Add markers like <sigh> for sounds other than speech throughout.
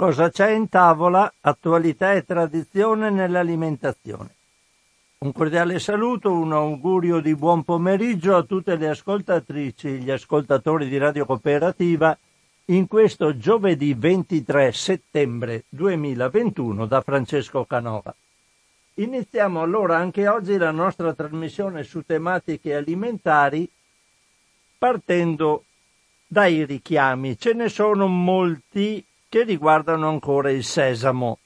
Cosa c'è in tavola? Attualità e tradizione nell'alimentazione. Un cordiale saluto, un augurio di buon pomeriggio a tutte le ascoltatrici e gli ascoltatori di Radio Cooperativa in questo giovedì 23 settembre 2021 da Francesco Canova. Iniziamo allora anche oggi la nostra trasmissione su tematiche alimentari partendo dai richiami. Ce ne sono molti che riguardano ancora il sesamo.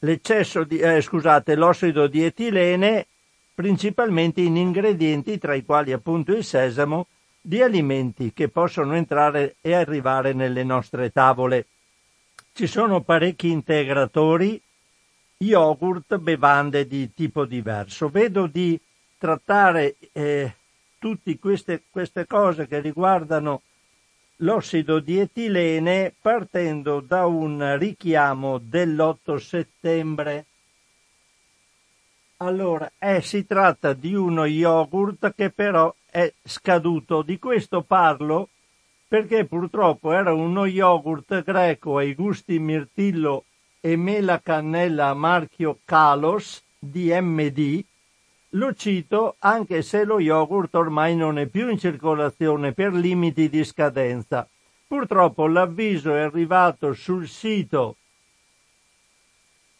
L'eccesso di, eh, scusate, l'ossido di etilene, principalmente in ingredienti tra i quali appunto il sesamo, di alimenti che possono entrare e arrivare nelle nostre tavole. Ci sono parecchi integratori, yogurt, bevande di tipo diverso. Vedo di trattare eh, tutte queste, queste cose che riguardano l'ossido di etilene partendo da un richiamo dell'8 settembre. Allora, eh, si tratta di uno yogurt che però è scaduto. Di questo parlo perché purtroppo era uno yogurt greco ai gusti mirtillo e mela cannella a marchio Kalos DMD. Lo cito anche se lo yogurt ormai non è più in circolazione per limiti di scadenza. Purtroppo l'avviso è arrivato sul sito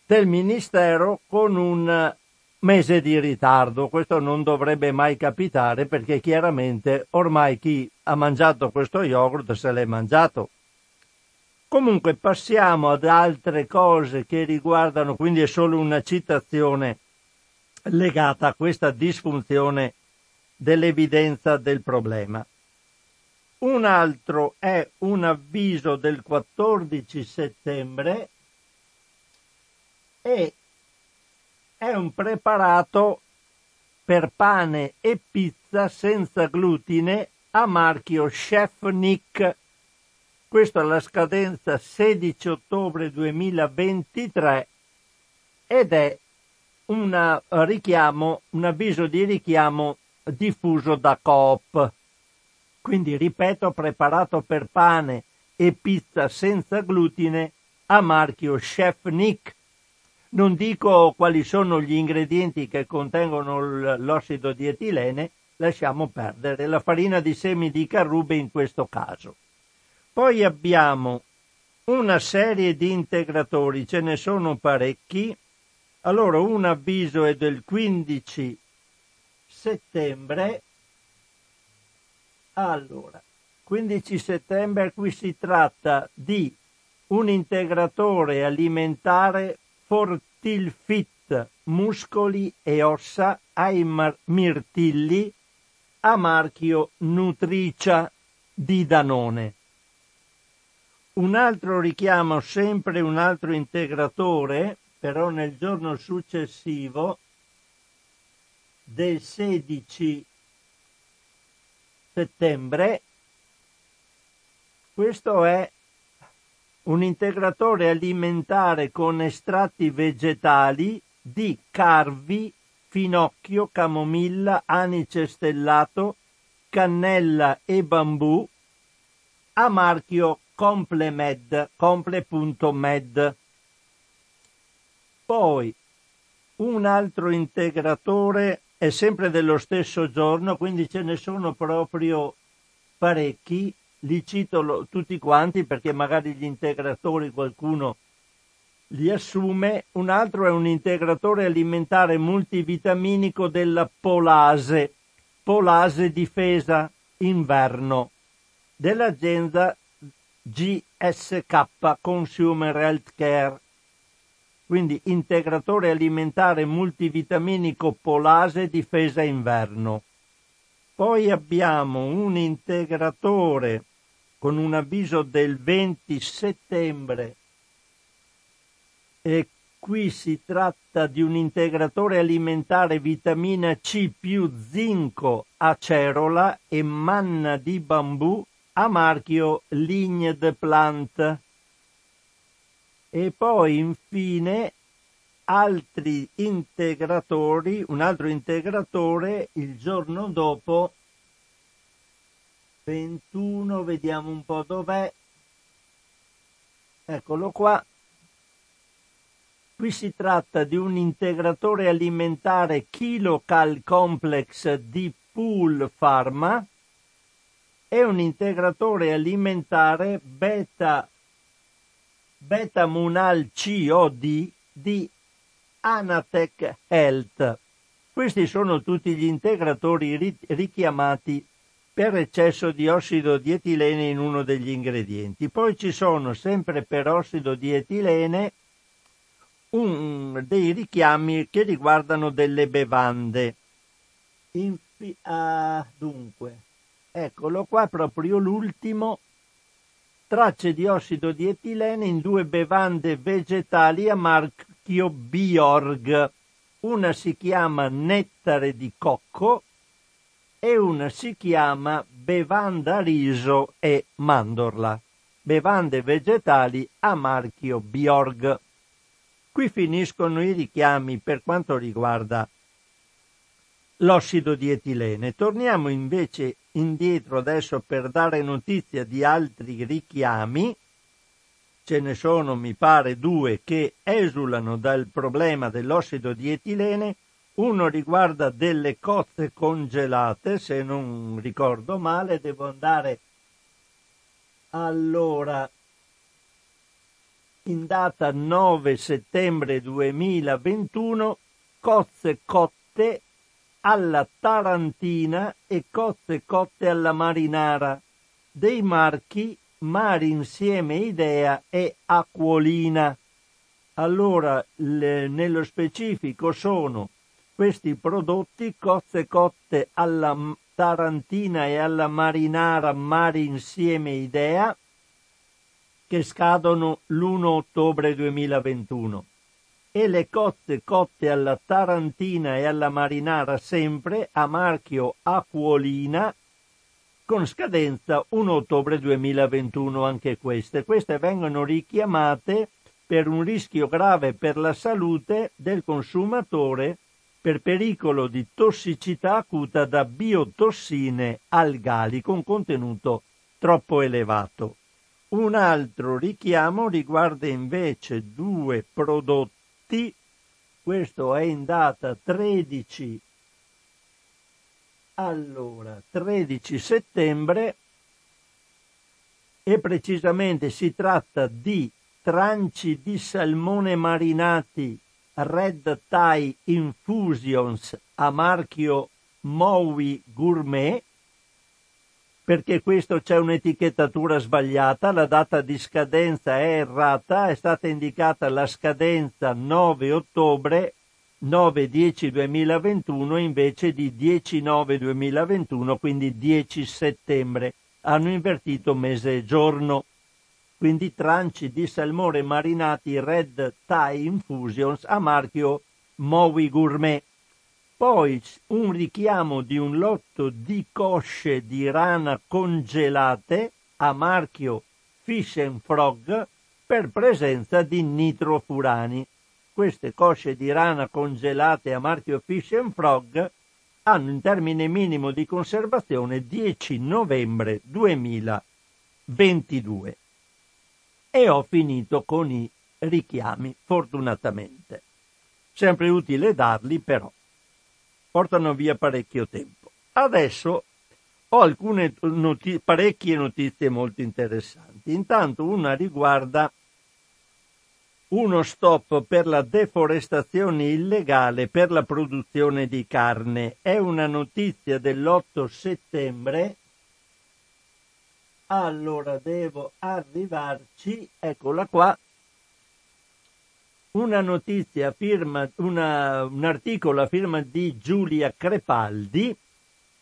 del Ministero con un mese di ritardo. Questo non dovrebbe mai capitare perché chiaramente ormai chi ha mangiato questo yogurt se l'è mangiato. Comunque passiamo ad altre cose che riguardano, quindi è solo una citazione legata a questa disfunzione dell'evidenza del problema. Un altro è un avviso del 14 settembre e è un preparato per pane e pizza senza glutine a marchio Chef Nick. Questa è la scadenza 16 ottobre 2023 ed è un richiamo, un avviso di richiamo diffuso da Coop. Quindi ripeto, preparato per pane e pizza senza glutine a marchio Chef Nick non dico quali sono gli ingredienti che contengono l'ossido di etilene, lasciamo perdere la farina di semi di carrube in questo caso. Poi abbiamo una serie di integratori, ce ne sono parecchi. Allora, un avviso è del 15 settembre. Allora, 15 settembre qui si tratta di un integratore alimentare Fortilfit muscoli e ossa ai mirtilli a marchio Nutricia di Danone. Un altro richiamo, sempre un altro integratore, però nel giorno successivo del 16 settembre. Questo è un integratore alimentare con estratti vegetali di carvi, finocchio, camomilla, anice stellato, cannella e bambù a marchio Complemed, comple.med. Poi un altro integratore è sempre dello stesso giorno, quindi ce ne sono proprio parecchi li cito tutti quanti perché magari gli integratori qualcuno li assume, un altro è un integratore alimentare multivitaminico della Polase, Polase Difesa Inverno, dell'azienda GSK Consumer Healthcare. Quindi integratore alimentare multivitaminico Polase Difesa Inverno. Poi abbiamo un integratore con un avviso del 20 settembre e qui si tratta di un integratore alimentare vitamina C più zinco acerola e manna di bambù a marchio Ligne de Plant. E poi infine altri integratori, un altro integratore il giorno dopo 21, vediamo un po' dov'è. Eccolo qua. Qui si tratta di un integratore alimentare Kilocal Complex di Pool Pharma e un integratore alimentare beta, beta Munal COD di Anatech Health. Questi sono tutti gli integratori richiamati per eccesso di ossido di etilene in uno degli ingredienti. Poi ci sono sempre per ossido di etilene un, dei richiami che riguardano delle bevande. Infi- ah, dunque, eccolo qua proprio l'ultimo. Tracce di ossido di etilene in due bevande vegetali a marchio Biorg. Una si chiama nettare di cocco e una si chiama bevanda riso e mandorla. Bevande vegetali a marchio Biorg. Qui finiscono i richiami per quanto riguarda l'ossido di etilene. Torniamo invece indietro adesso per dare notizia di altri richiami. Ce ne sono, mi pare, due che esulano dal problema dell'ossido di etilene. Uno riguarda delle cozze congelate, se non ricordo male, devo andare allora in data 9 settembre 2021 cozze cotte alla tarantina e cozze cotte alla marinara dei marchi Mari Insieme Idea e Acquolina. Allora, le, nello specifico sono questi prodotti cozze cotte alla tarantina e alla marinara Mari Insieme Idea che scadono l'1 ottobre 2021 e le cozze cotte alla tarantina e alla marinara sempre a marchio Acquolina con scadenza 1 ottobre 2021 anche queste. Queste vengono richiamate per un rischio grave per la salute del consumatore per pericolo di tossicità acuta da biotossine algali con contenuto troppo elevato. Un altro richiamo riguarda invece due prodotti, questo è in data 13, allora, 13 settembre e precisamente si tratta di tranci di salmone marinati Red Thai Infusions a marchio Mowi Gourmet perché questo c'è un'etichettatura sbagliata, la data di scadenza è errata, è stata indicata la scadenza 9 ottobre 9-10-2021 invece di 10-9-2021, quindi 10 settembre. Hanno invertito mese e giorno. Quindi tranci di salmone marinati Red Thai Infusions a marchio Mowi Gourmet. Poi un richiamo di un lotto di cosce di rana congelate a marchio Fish and Frog per presenza di nitrofurani. Queste cosce di rana congelate a marchio Fish and Frog hanno un termine minimo di conservazione 10 novembre 2022. E ho finito con i richiami, fortunatamente. Sempre utile darli però portano via parecchio tempo. Adesso ho alcune noti- parecchie notizie molto interessanti. Intanto una riguarda uno stop per la deforestazione illegale per la produzione di carne. È una notizia dell'8 settembre. Allora devo arrivarci, eccola qua, una notizia firma, una, un articolo a firma di Giulia Crepaldi,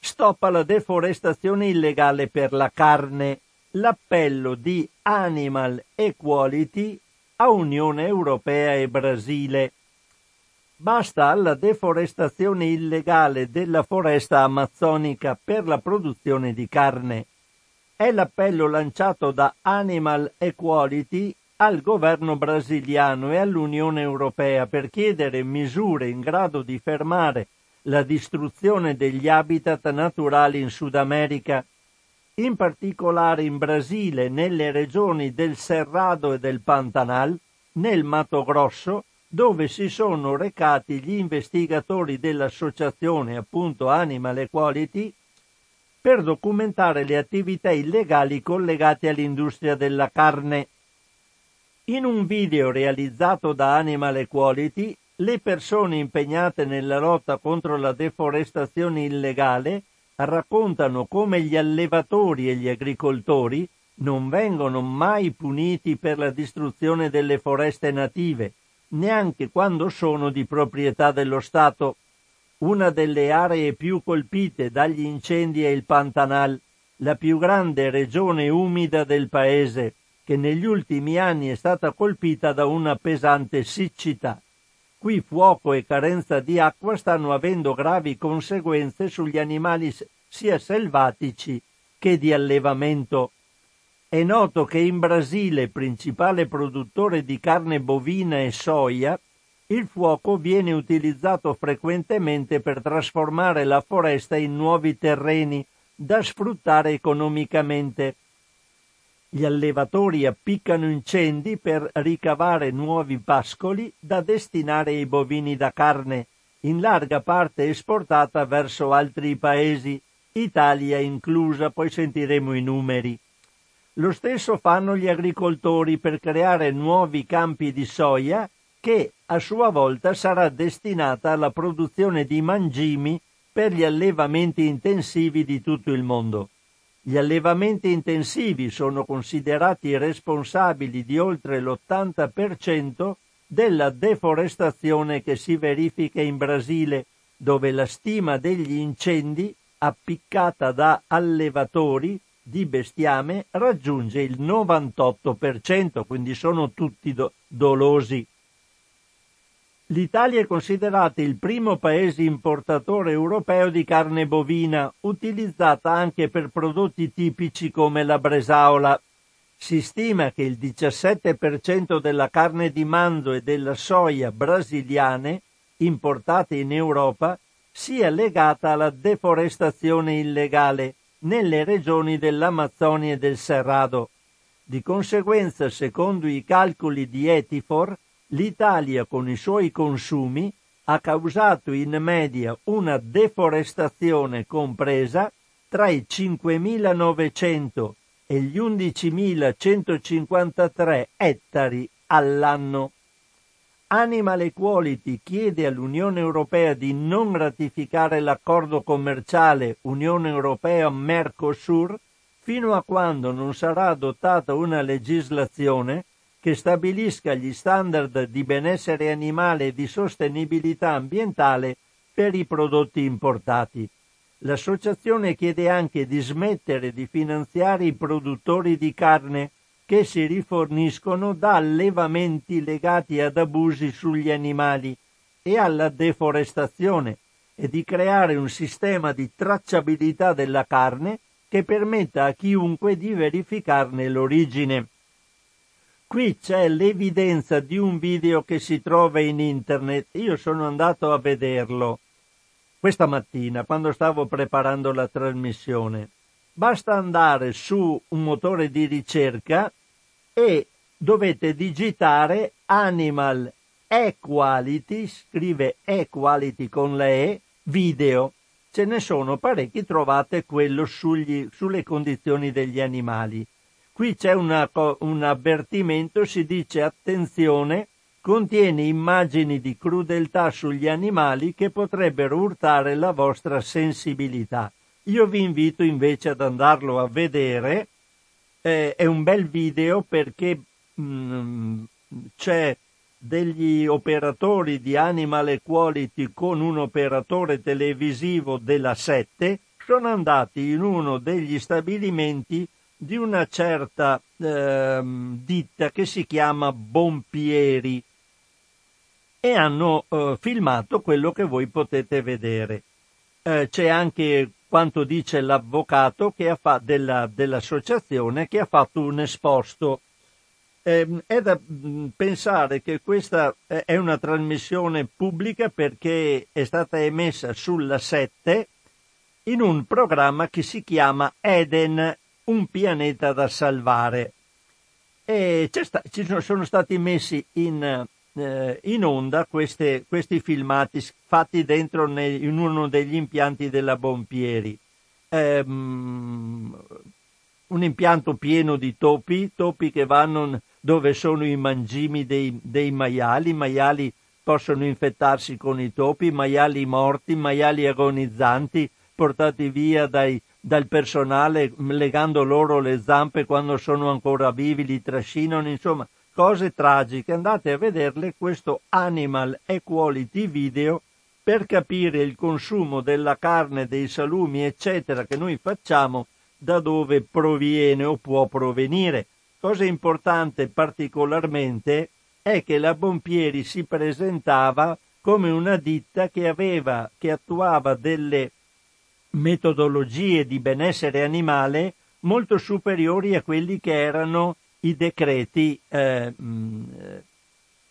stop alla deforestazione illegale per la carne, l'appello di Animal Equality a Unione Europea e Brasile. Basta alla deforestazione illegale della foresta amazzonica per la produzione di carne. È l'appello lanciato da Animal Equality al governo brasiliano e all'Unione Europea per chiedere misure in grado di fermare la distruzione degli habitat naturali in Sud America. in particolare in Brasile, nelle regioni del Cerrado e del Pantanal, nel Mato Grosso, dove si sono recati gli investigatori dell'associazione appunto Animal Equality per documentare le attività illegali collegate all'industria della carne. In un video realizzato da Animal Equality, le persone impegnate nella lotta contro la deforestazione illegale raccontano come gli allevatori e gli agricoltori non vengono mai puniti per la distruzione delle foreste native, neanche quando sono di proprietà dello Stato. Una delle aree più colpite dagli incendi è il Pantanal, la più grande regione umida del paese, che negli ultimi anni è stata colpita da una pesante siccità. Qui fuoco e carenza di acqua stanno avendo gravi conseguenze sugli animali sia selvatici che di allevamento. È noto che in Brasile, principale produttore di carne bovina e soia, il fuoco viene utilizzato frequentemente per trasformare la foresta in nuovi terreni da sfruttare economicamente. Gli allevatori appiccano incendi per ricavare nuovi pascoli da destinare ai bovini da carne, in larga parte esportata verso altri paesi, Italia inclusa, poi sentiremo i numeri. Lo stesso fanno gli agricoltori per creare nuovi campi di soia che a sua volta sarà destinata alla produzione di mangimi per gli allevamenti intensivi di tutto il mondo. Gli allevamenti intensivi sono considerati responsabili di oltre l'80% della deforestazione che si verifica in Brasile, dove la stima degli incendi appiccata da allevatori di bestiame raggiunge il 98%, quindi sono tutti do- dolosi. L'Italia è considerata il primo paese importatore europeo di carne bovina, utilizzata anche per prodotti tipici come la bresaola. Si stima che il 17% della carne di mando e della soia brasiliane importate in Europa sia legata alla deforestazione illegale nelle regioni dell'Amazzonia e del Cerrado. Di conseguenza, secondo i calcoli di Etifor, l'Italia con i suoi consumi ha causato in media una deforestazione compresa tra i 5.900 e gli 11.153 ettari all'anno. Animal Equality chiede all'Unione Europea di non ratificare l'accordo commerciale Unione Europea-Mercosur fino a quando non sarà adottata una legislazione che stabilisca gli standard di benessere animale e di sostenibilità ambientale per i prodotti importati. L'associazione chiede anche di smettere di finanziare i produttori di carne che si riforniscono da allevamenti legati ad abusi sugli animali e alla deforestazione e di creare un sistema di tracciabilità della carne che permetta a chiunque di verificarne l'origine. Qui c'è l'evidenza di un video che si trova in internet. Io sono andato a vederlo questa mattina quando stavo preparando la trasmissione. Basta andare su un motore di ricerca e dovete digitare Animal Equality, scrive Equality con la E, video. Ce ne sono parecchi, trovate quello sugli, sulle condizioni degli animali. Qui c'è una, un avvertimento, si dice attenzione, contiene immagini di crudeltà sugli animali che potrebbero urtare la vostra sensibilità. Io vi invito invece ad andarlo a vedere. Eh, è un bel video perché mh, mm, c'è degli operatori di Animal Equality con un operatore televisivo della 7 sono andati in uno degli stabilimenti di una certa eh, ditta che si chiama Bompieri e hanno eh, filmato quello che voi potete vedere. Eh, c'è anche quanto dice l'avvocato che fa, della, dell'associazione che ha fatto un esposto. Eh, è da mm, pensare che questa è una trasmissione pubblica perché è stata emessa sulla 7 in un programma che si chiama Eden un pianeta da salvare. E sta, ci sono stati messi in, eh, in onda queste, questi filmati fatti dentro ne, in uno degli impianti della Bompieri. Ehm, un impianto pieno di topi, topi che vanno dove sono i mangimi dei, dei maiali, maiali possono infettarsi con i topi, maiali morti, maiali agonizzanti portati via dai, dal personale legando loro le zampe quando sono ancora vivi, li trascinano, insomma, cose tragiche. Andate a vederle questo Animal Equality Video per capire il consumo della carne, dei salumi, eccetera, che noi facciamo, da dove proviene o può provenire. Cosa importante particolarmente è che la Bompieri si presentava come una ditta che aveva, che attuava delle metodologie di benessere animale molto superiori a quelli che erano i decreti eh,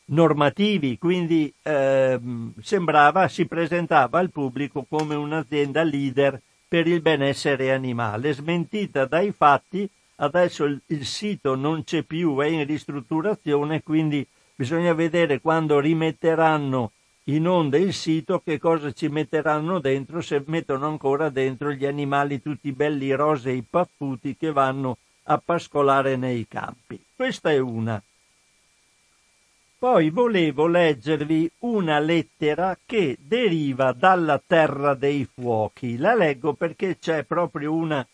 normativi, quindi eh, sembrava, si presentava al pubblico come un'azienda leader per il benessere animale, smentita dai fatti, adesso il, il sito non c'è più, è in ristrutturazione, quindi bisogna vedere quando rimetteranno in onda il sito che cosa ci metteranno dentro, se mettono ancora dentro gli animali tutti belli rosei paffuti che vanno a pascolare nei campi. Questa è una. Poi volevo leggervi una lettera che deriva dalla terra dei fuochi. La leggo perché c'è proprio una,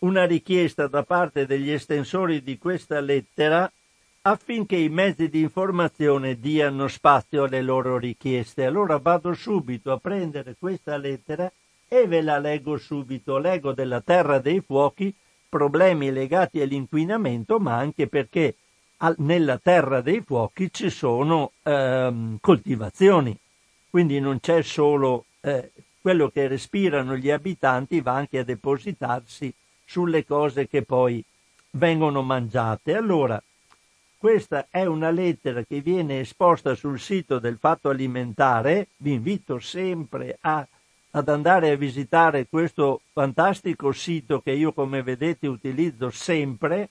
una richiesta da parte degli estensori di questa lettera affinché i mezzi di informazione diano spazio alle loro richieste. Allora vado subito a prendere questa lettera e ve la leggo subito. Leggo della terra dei fuochi problemi legati all'inquinamento, ma anche perché nella terra dei fuochi ci sono ehm, coltivazioni, quindi non c'è solo eh, quello che respirano gli abitanti, va anche a depositarsi sulle cose che poi vengono mangiate. Allora, questa è una lettera che viene esposta sul sito del Fatto Alimentare. Vi invito sempre a, ad andare a visitare questo fantastico sito che io, come vedete, utilizzo sempre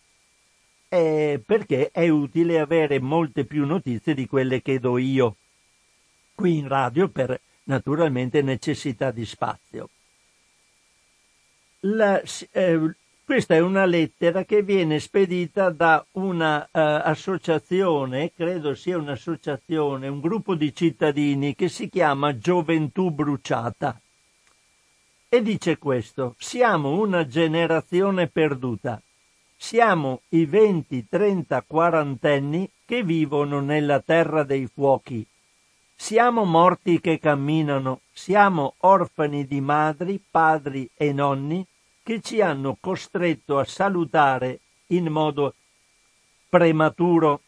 eh, perché è utile avere molte più notizie di quelle che do io qui in radio per naturalmente necessità di spazio. La, eh, questa è una lettera che viene spedita da un'associazione, uh, credo sia un'associazione, un gruppo di cittadini che si chiama Gioventù Bruciata. E dice questo, siamo una generazione perduta. Siamo i 20, 30, quarantenni che vivono nella terra dei fuochi. Siamo morti che camminano, siamo orfani di madri, padri e nonni che ci hanno costretto a salutare in modo prematuro.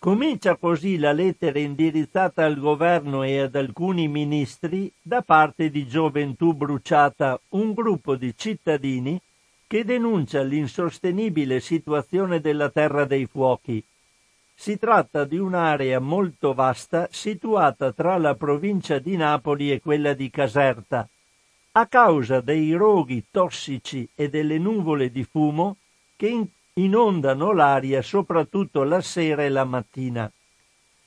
Comincia così la lettera indirizzata al governo e ad alcuni ministri da parte di Gioventù Bruciata, un gruppo di cittadini che denuncia l'insostenibile situazione della Terra dei Fuochi. Si tratta di un'area molto vasta situata tra la provincia di Napoli e quella di Caserta, a causa dei roghi tossici e delle nuvole di fumo che inondano l'aria soprattutto la sera e la mattina.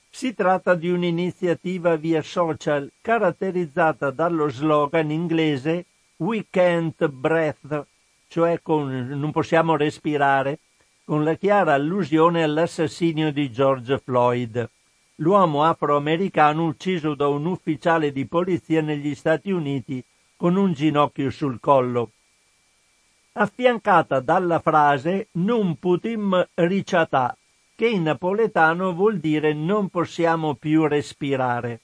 Si tratta di un'iniziativa via social caratterizzata dallo slogan inglese We can't breathe, cioè con non possiamo respirare, con la chiara allusione all'assassinio di George Floyd, l'uomo afroamericano ucciso da un ufficiale di polizia negli Stati Uniti con un ginocchio sul collo, affiancata dalla frase non putim riciatà, che in napoletano vuol dire non possiamo più respirare.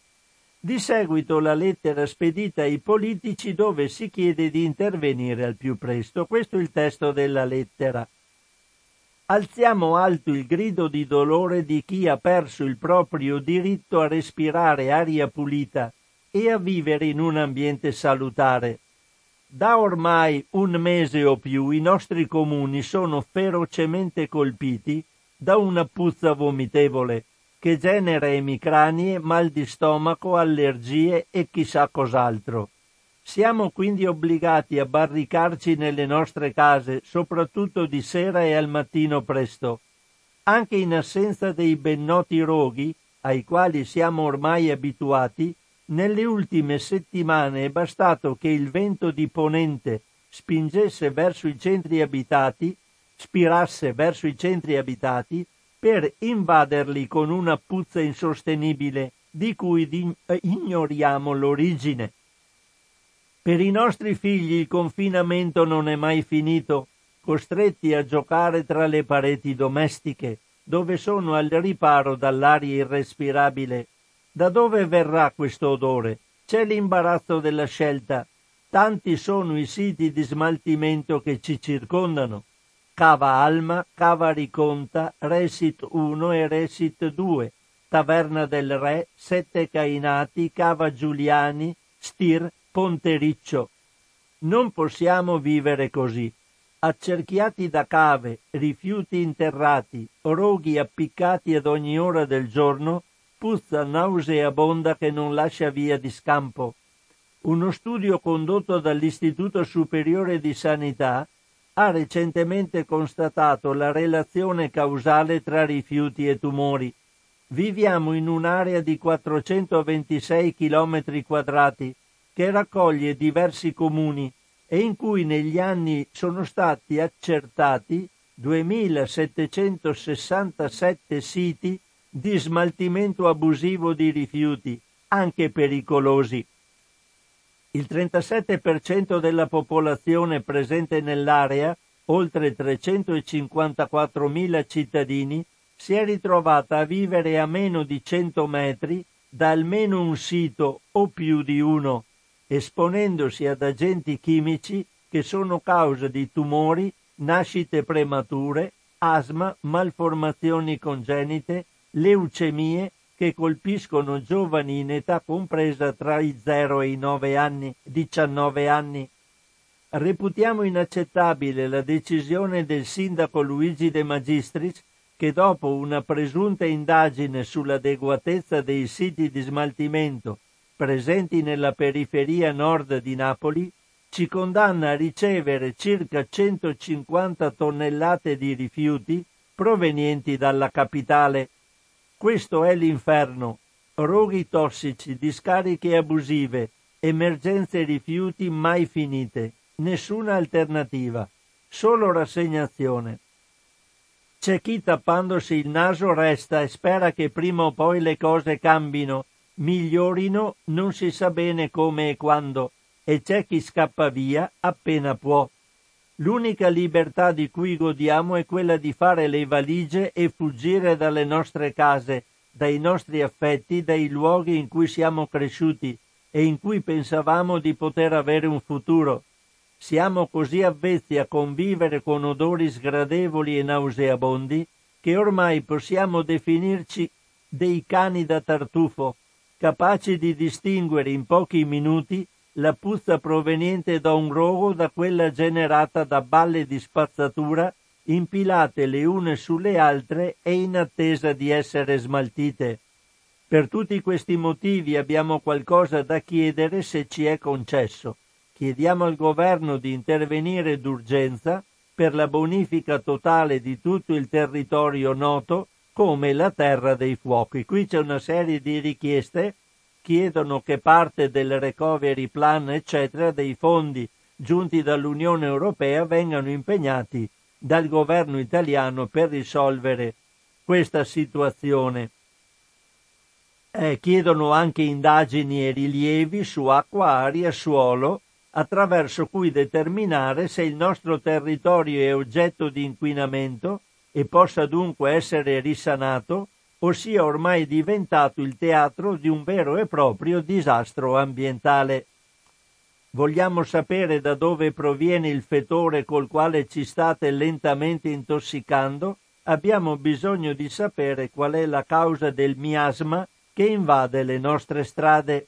Di seguito la lettera spedita ai politici dove si chiede di intervenire al più presto. Questo è il testo della lettera. Alziamo alto il grido di dolore di chi ha perso il proprio diritto a respirare aria pulita e a vivere in un ambiente salutare. Da ormai un mese o più i nostri comuni sono ferocemente colpiti da una puzza vomitevole che genera emicranie, mal di stomaco, allergie e chissà cos'altro. Siamo quindi obbligati a barricarci nelle nostre case, soprattutto di sera e al mattino presto. Anche in assenza dei ben noti roghi, ai quali siamo ormai abituati, nelle ultime settimane è bastato che il vento di ponente spingesse verso i centri abitati, spirasse verso i centri abitati, per invaderli con una puzza insostenibile di cui eh, ignoriamo l'origine. Per i nostri figli il confinamento non è mai finito, costretti a giocare tra le pareti domestiche, dove sono al riparo dall'aria irrespirabile. Da dove verrà questo odore? C'è l'imbarazzo della scelta. Tanti sono i siti di smaltimento che ci circondano. Cava Alma, Cava Riconta, Resit 1 e Resit 2, Taverna del Re, Sette Cainati, Cava Giuliani, Stir, Pontericcio. Non possiamo vivere così. Accerchiati da cave, rifiuti interrati, roghi appiccati ad ogni ora del giorno, puzza nauseabonda che non lascia via di scampo. Uno studio condotto dall'Istituto Superiore di Sanità ha recentemente constatato la relazione causale tra rifiuti e tumori. Viviamo in un'area di 426 km quadrati che raccoglie diversi comuni e in cui negli anni sono stati accertati 2767 siti di smaltimento abusivo di rifiuti, anche pericolosi. Il 37% della popolazione presente nell'area, oltre 354.000 cittadini, si è ritrovata a vivere a meno di 100 metri da almeno un sito o più di uno esponendosi ad agenti chimici che sono causa di tumori, nascite premature, asma, malformazioni congenite, leucemie che colpiscono giovani in età compresa tra i 0 e i 9 anni, 19 anni. Reputiamo inaccettabile la decisione del sindaco Luigi De Magistris che dopo una presunta indagine sull'adeguatezza dei siti di smaltimento presenti nella periferia nord di Napoli, ci condanna a ricevere circa 150 tonnellate di rifiuti provenienti dalla capitale. Questo è l'inferno. Roghi tossici, discariche abusive, emergenze rifiuti mai finite, nessuna alternativa, solo rassegnazione. C'è chi tappandosi il naso resta e spera che prima o poi le cose cambino migliorino non si sa bene come e quando, e c'è chi scappa via appena può. L'unica libertà di cui godiamo è quella di fare le valigie e fuggire dalle nostre case, dai nostri affetti, dai luoghi in cui siamo cresciuti e in cui pensavamo di poter avere un futuro. Siamo così avvezzi a convivere con odori sgradevoli e nauseabondi che ormai possiamo definirci dei cani da tartufo, capaci di distinguere in pochi minuti la puzza proveniente da un rogo da quella generata da balle di spazzatura impilate le une sulle altre e in attesa di essere smaltite. Per tutti questi motivi abbiamo qualcosa da chiedere se ci è concesso. Chiediamo al governo di intervenire d'urgenza per la bonifica totale di tutto il territorio noto come la terra dei fuochi. Qui c'è una serie di richieste, chiedono che parte del recovery plan, eccetera, dei fondi giunti dall'Unione Europea vengano impegnati dal governo italiano per risolvere questa situazione. Eh, chiedono anche indagini e rilievi su acqua, aria, suolo, attraverso cui determinare se il nostro territorio è oggetto di inquinamento e possa dunque essere risanato o sia ormai diventato il teatro di un vero e proprio disastro ambientale. Vogliamo sapere da dove proviene il fetore col quale ci state lentamente intossicando? Abbiamo bisogno di sapere qual è la causa del miasma che invade le nostre strade.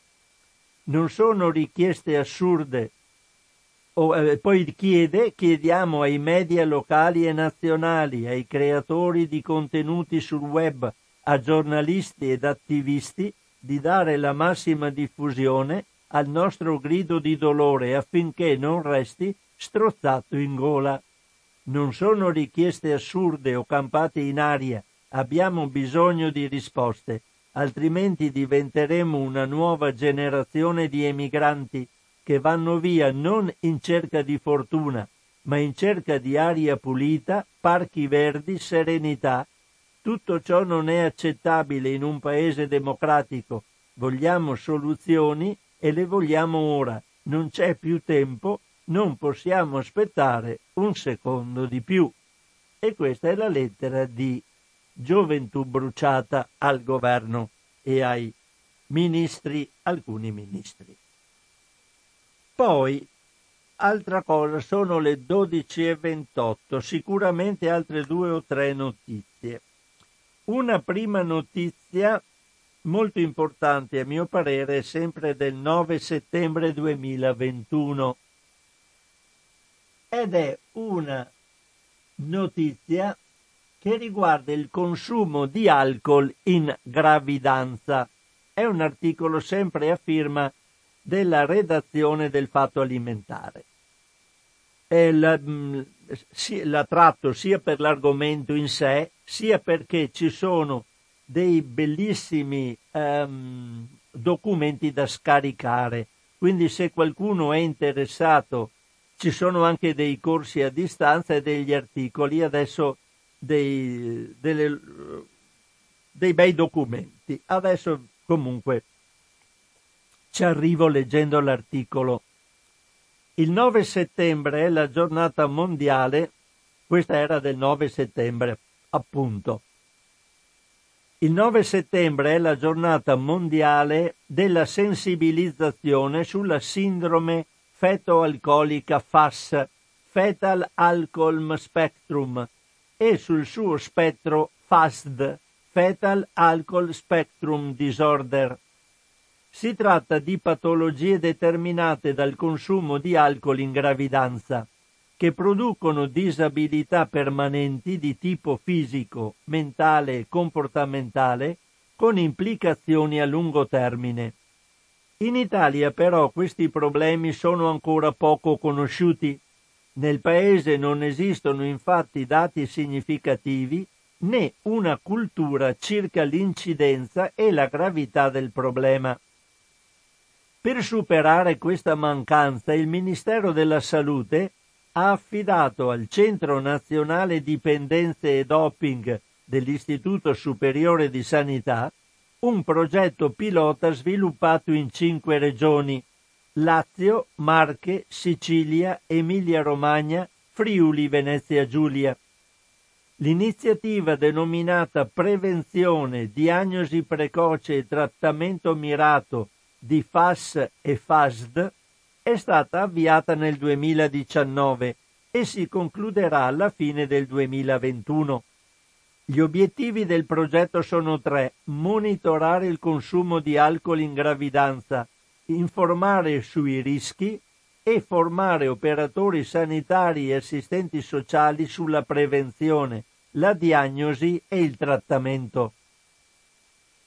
Non sono richieste assurde, o, eh, poi chiede, chiediamo ai media locali e nazionali, ai creatori di contenuti sul web, a giornalisti ed attivisti di dare la massima diffusione al nostro grido di dolore affinché non resti strozzato in gola. Non sono richieste assurde o campate in aria, abbiamo bisogno di risposte, altrimenti diventeremo una nuova generazione di emigranti che vanno via non in cerca di fortuna, ma in cerca di aria pulita, parchi verdi, serenità. Tutto ciò non è accettabile in un paese democratico. Vogliamo soluzioni e le vogliamo ora. Non c'è più tempo, non possiamo aspettare un secondo di più. E questa è la lettera di gioventù bruciata al governo e ai ministri, alcuni ministri. Poi, altra cosa, sono le 12.28, sicuramente altre due o tre notizie. Una prima notizia molto importante a mio parere è sempre del 9 settembre 2021 ed è una notizia che riguarda il consumo di alcol in gravidanza. È un articolo sempre a firma della redazione del Fatto Alimentare. La, mm, la tratto sia per l'argomento in sé, sia perché ci sono dei bellissimi um, documenti da scaricare. Quindi se qualcuno è interessato, ci sono anche dei corsi a distanza e degli articoli. Adesso dei, delle, dei bei documenti. Adesso comunque ci arrivo leggendo l'articolo. Il 9 settembre è la giornata mondiale, questa era del 9 settembre, appunto. Il 9 settembre è la giornata mondiale della sensibilizzazione sulla sindrome feto-alcolica FAS, Fetal Alcohol Spectrum, e sul suo spettro FASD, Fetal Alcohol Spectrum Disorder. Si tratta di patologie determinate dal consumo di alcol in gravidanza, che producono disabilità permanenti di tipo fisico, mentale e comportamentale, con implicazioni a lungo termine. In Italia però questi problemi sono ancora poco conosciuti nel paese non esistono infatti dati significativi né una cultura circa l'incidenza e la gravità del problema. Per superare questa mancanza il Ministero della Salute ha affidato al Centro Nazionale Dipendenze e Doping dell'Istituto Superiore di Sanità un progetto pilota sviluppato in cinque regioni Lazio, Marche, Sicilia, Emilia-Romagna, Friuli, Venezia Giulia. L'iniziativa denominata Prevenzione, diagnosi precoce e trattamento mirato di FAS e FASD è stata avviata nel 2019 e si concluderà alla fine del 2021. Gli obiettivi del progetto sono tre: monitorare il consumo di alcol in gravidanza, informare sui rischi e formare operatori sanitari e assistenti sociali sulla prevenzione, la diagnosi e il trattamento.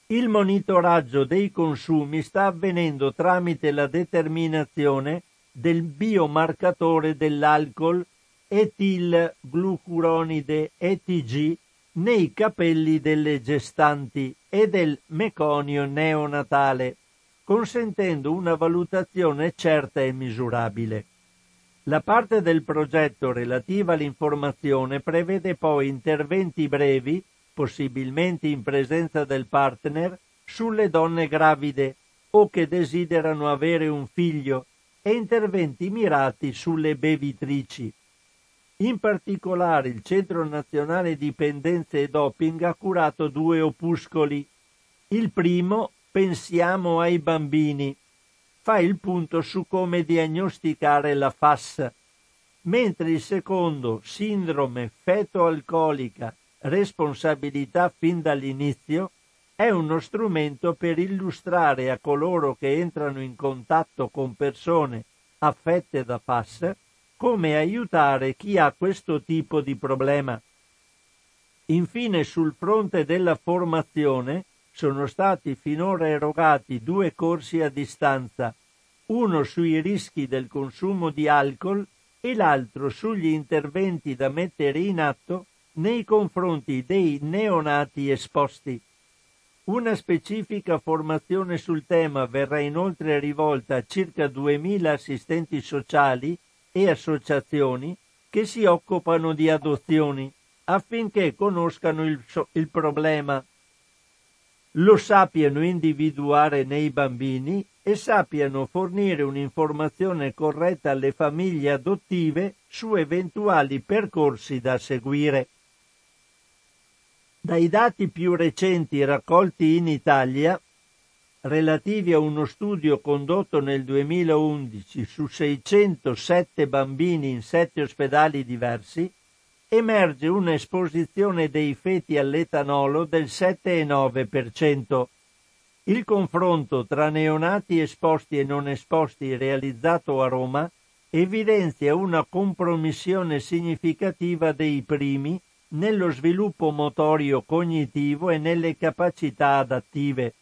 Il monitoraggio dei consumi sta avvenendo tramite la determinazione del biomarcatore dell'alcol etilglucuronide ETG nei capelli delle gestanti e del meconio neonatale consentendo una valutazione certa e misurabile. La parte del progetto relativa all'informazione prevede poi interventi brevi, possibilmente in presenza del partner, sulle donne gravide o che desiderano avere un figlio e interventi mirati sulle bevitrici. In particolare il Centro Nazionale Dipendenze e Doping ha curato due opuscoli. Il primo Pensiamo ai bambini. Fa il punto su come diagnosticare la FAS, mentre il secondo, sindrome feto-alcolica, responsabilità fin dall'inizio, è uno strumento per illustrare a coloro che entrano in contatto con persone affette da FAS come aiutare chi ha questo tipo di problema. Infine, sul fronte della formazione, sono stati finora erogati due corsi a distanza, uno sui rischi del consumo di alcol e l'altro sugli interventi da mettere in atto nei confronti dei neonati esposti. Una specifica formazione sul tema verrà inoltre rivolta a circa 2.000 assistenti sociali e associazioni che si occupano di adozioni affinché conoscano il, il problema, lo sappiano individuare nei bambini e sappiano fornire un'informazione corretta alle famiglie adottive su eventuali percorsi da seguire. Dai dati più recenti raccolti in Italia, relativi a uno studio condotto nel 2011 su 607 bambini in sette ospedali diversi, emerge un'esposizione dei feti all'etanolo del 7,9%. Il confronto tra neonati esposti e non esposti realizzato a Roma evidenzia una compromissione significativa dei primi nello sviluppo motorio cognitivo e nelle capacità adattive.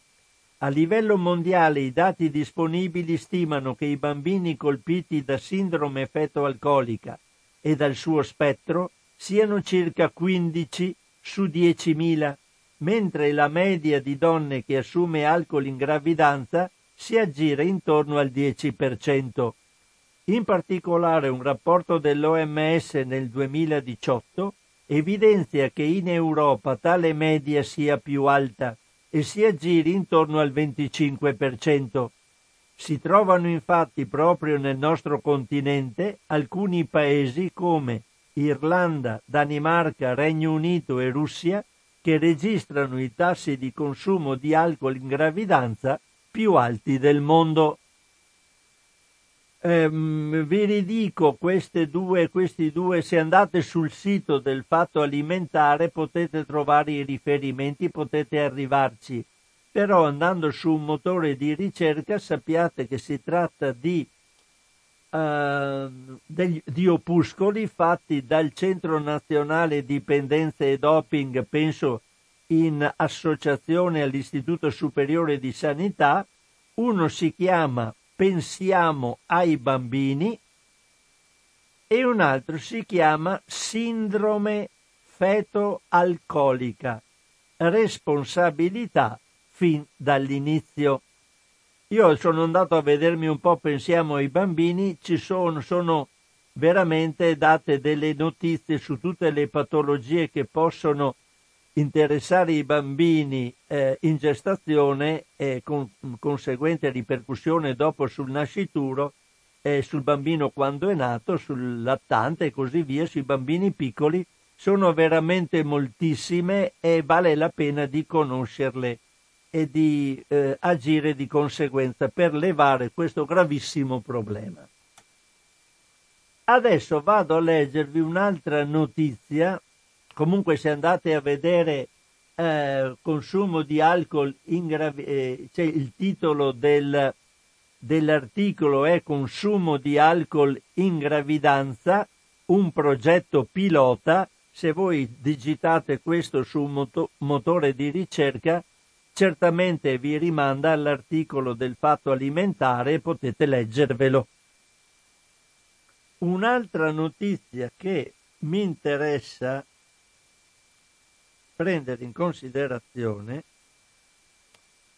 A livello mondiale i dati disponibili stimano che i bambini colpiti da sindrome feto-alcolica e dal suo spettro siano circa 15 su 10.000, mentre la media di donne che assume alcol in gravidanza si aggira intorno al 10%. In particolare un rapporto dell'OMS nel 2018 evidenzia che in Europa tale media sia più alta e si aggiri intorno al 25%. Si trovano infatti proprio nel nostro continente alcuni paesi come Irlanda, Danimarca, Regno Unito e Russia che registrano i tassi di consumo di alcol in gravidanza più alti del mondo. Ehm, vi ridico due, questi due, se andate sul sito del fatto alimentare potete trovare i riferimenti, potete arrivarci. Però andando su un motore di ricerca sappiate che si tratta di eh, degli, di opuscoli fatti dal Centro Nazionale Dipendenze e Doping, penso in associazione all'Istituto Superiore di Sanità, uno si chiama Pensiamo ai bambini e un altro si chiama Sindrome feto-alcolica, responsabilità fin dall'inizio. Io sono andato a vedermi un po', pensiamo ai bambini, ci sono, sono veramente date delle notizie su tutte le patologie che possono interessare i bambini eh, in gestazione e con conseguente ripercussione dopo sul nascituro, eh, sul bambino quando è nato, sul lattante e così via, sui bambini piccoli, sono veramente moltissime e vale la pena di conoscerle e di eh, agire di conseguenza per levare questo gravissimo problema. Adesso vado a leggervi un'altra notizia, comunque se andate a vedere eh, consumo di alcol in gravi- eh, cioè il titolo del, dell'articolo è consumo di alcol in gravidanza, un progetto pilota, se voi digitate questo su un moto- motore di ricerca certamente vi rimanda all'articolo del fatto alimentare e potete leggervelo. Un'altra notizia che mi interessa prendere in considerazione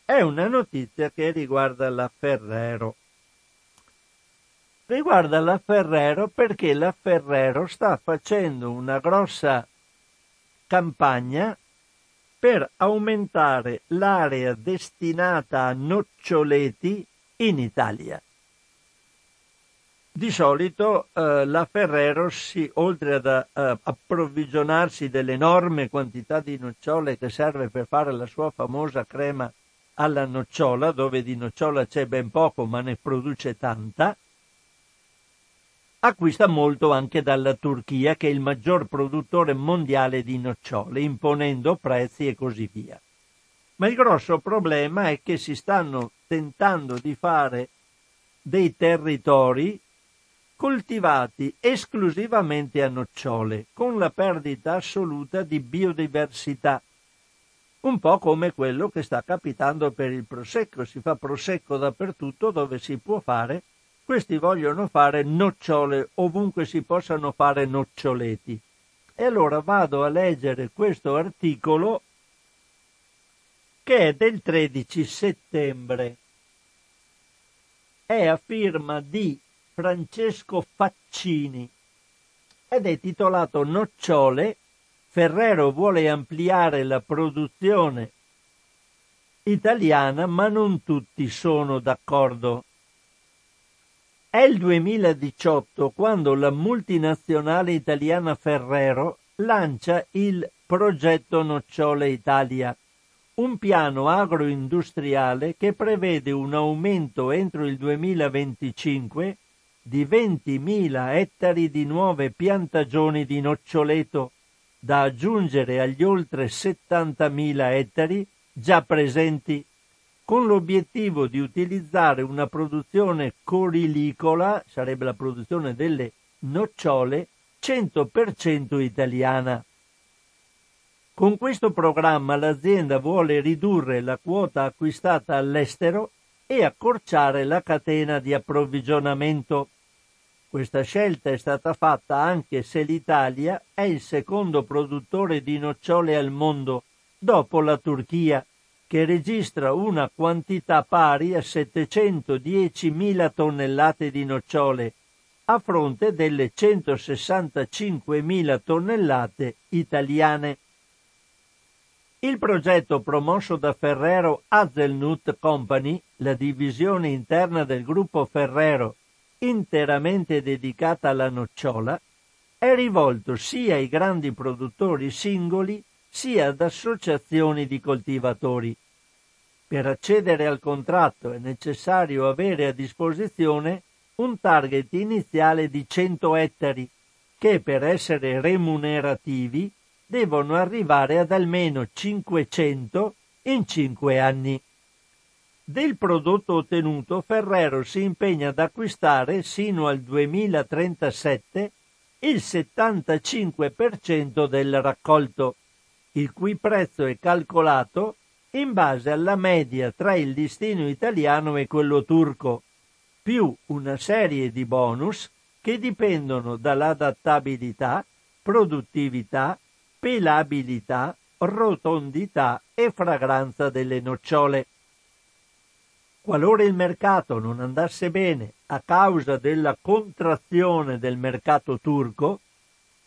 è una notizia che riguarda la Ferrero. Riguarda la Ferrero perché la Ferrero sta facendo una grossa campagna per aumentare l'area destinata a noccioleti in Italia. Di solito eh, la Ferrero, si, oltre ad uh, approvvigionarsi dell'enorme quantità di nocciole che serve per fare la sua famosa crema alla nocciola, dove di nocciola c'è ben poco ma ne produce tanta, acquista molto anche dalla Turchia, che è il maggior produttore mondiale di nocciole, imponendo prezzi e così via. Ma il grosso problema è che si stanno tentando di fare dei territori coltivati esclusivamente a nocciole, con la perdita assoluta di biodiversità. un po' come quello che sta capitando per il prosecco, si fa prosecco dappertutto dove si può fare, questi vogliono fare nocciole ovunque si possano fare noccioleti. E allora vado a leggere questo articolo che è del 13 settembre. È a firma di Francesco Faccini ed è titolato Nocciole Ferrero vuole ampliare la produzione italiana, ma non tutti sono d'accordo. È il 2018 quando la multinazionale italiana Ferrero lancia il progetto Nocciole Italia, un piano agroindustriale che prevede un aumento entro il 2025 di 20.000 ettari di nuove piantagioni di noccioleto da aggiungere agli oltre 70.000 ettari già presenti, con l'obiettivo di utilizzare una produzione corilicola, sarebbe la produzione delle nocciole, 100% italiana. Con questo programma l'azienda vuole ridurre la quota acquistata all'estero e accorciare la catena di approvvigionamento. Questa scelta è stata fatta anche se l'Italia è il secondo produttore di nocciole al mondo, dopo la Turchia, che registra una quantità pari a 710.000 tonnellate di nocciole, a fronte delle 165.000 tonnellate italiane. Il progetto promosso da Ferrero Hazelnut Company, la divisione interna del gruppo Ferrero interamente dedicata alla nocciola, è rivolto sia ai grandi produttori singoli sia ad associazioni di coltivatori. Per accedere al contratto è necessario avere a disposizione un target iniziale di 100 ettari, che per essere remunerativi devono arrivare ad almeno 500 in 5 anni. Del prodotto ottenuto Ferrero si impegna ad acquistare sino al 2037 il 75% del raccolto, il cui prezzo è calcolato in base alla media tra il listino italiano e quello turco, più una serie di bonus che dipendono dall'adattabilità, produttività, pelabilità, rotondità e fragranza delle nocciole. Qualora il mercato non andasse bene a causa della contrazione del mercato turco,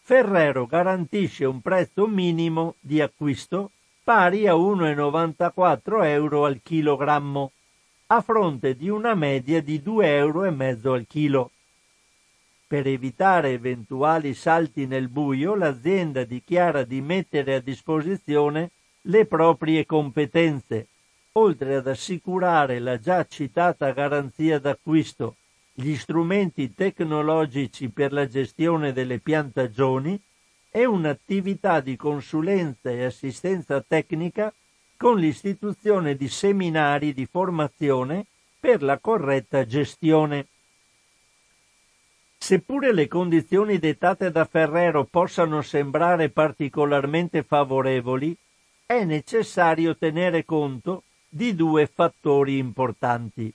Ferrero garantisce un prezzo minimo di acquisto pari a 1,94 euro al chilogrammo, a fronte di una media di 2,5 euro al chilo. Per evitare eventuali salti nel buio, l'azienda dichiara di mettere a disposizione le proprie competenze oltre ad assicurare la già citata garanzia d'acquisto, gli strumenti tecnologici per la gestione delle piantagioni e un'attività di consulenza e assistenza tecnica con l'istituzione di seminari di formazione per la corretta gestione. Seppure le condizioni dettate da Ferrero possano sembrare particolarmente favorevoli, è necessario tenere conto di due fattori importanti.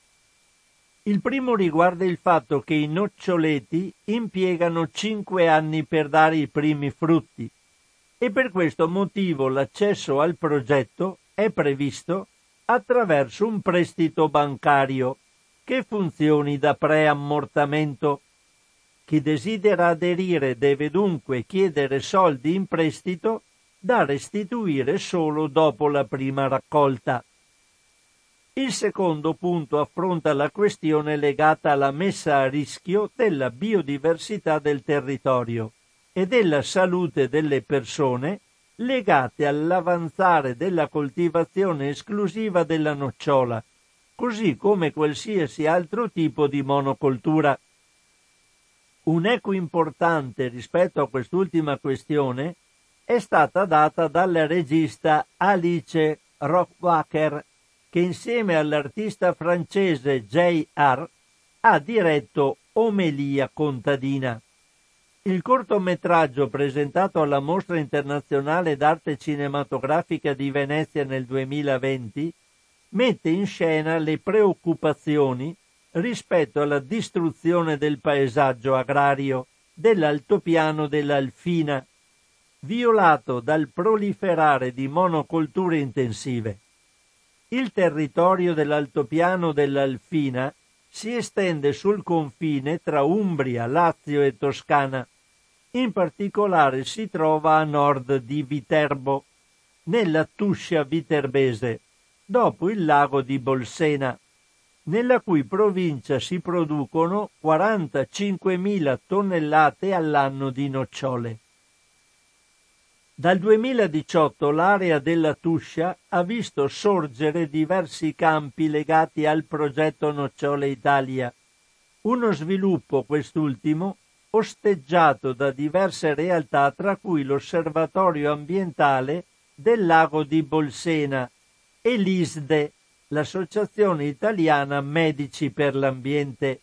Il primo riguarda il fatto che i noccioleti impiegano cinque anni per dare i primi frutti e per questo motivo l'accesso al progetto è previsto attraverso un prestito bancario che funzioni da preammortamento. Chi desidera aderire deve dunque chiedere soldi in prestito da restituire solo dopo la prima raccolta. Il secondo punto affronta la questione legata alla messa a rischio della biodiversità del territorio e della salute delle persone legate all'avanzare della coltivazione esclusiva della nocciola, così come qualsiasi altro tipo di monocoltura. Un eco importante rispetto a quest'ultima questione è stata data dalla regista Alice Rockwacker che insieme all'artista francese J.R. ha diretto Omelia contadina. Il cortometraggio presentato alla Mostra internazionale d'arte cinematografica di Venezia nel 2020 mette in scena le preoccupazioni rispetto alla distruzione del paesaggio agrario dell'altopiano dell'Alfina, violato dal proliferare di monocolture intensive. Il territorio dell'altopiano dell'Alfina si estende sul confine tra Umbria, Lazio e Toscana in particolare si trova a nord di Viterbo, nella Tuscia viterbese, dopo il lago di Bolsena, nella cui provincia si producono 45.000 tonnellate all'anno di nocciole. Dal 2018 l'area della Tuscia ha visto sorgere diversi campi legati al progetto Nocciole Italia, uno sviluppo quest'ultimo osteggiato da diverse realtà tra cui l'Osservatorio ambientale del lago di Bolsena e l'ISDE, l'Associazione Italiana Medici per l'Ambiente.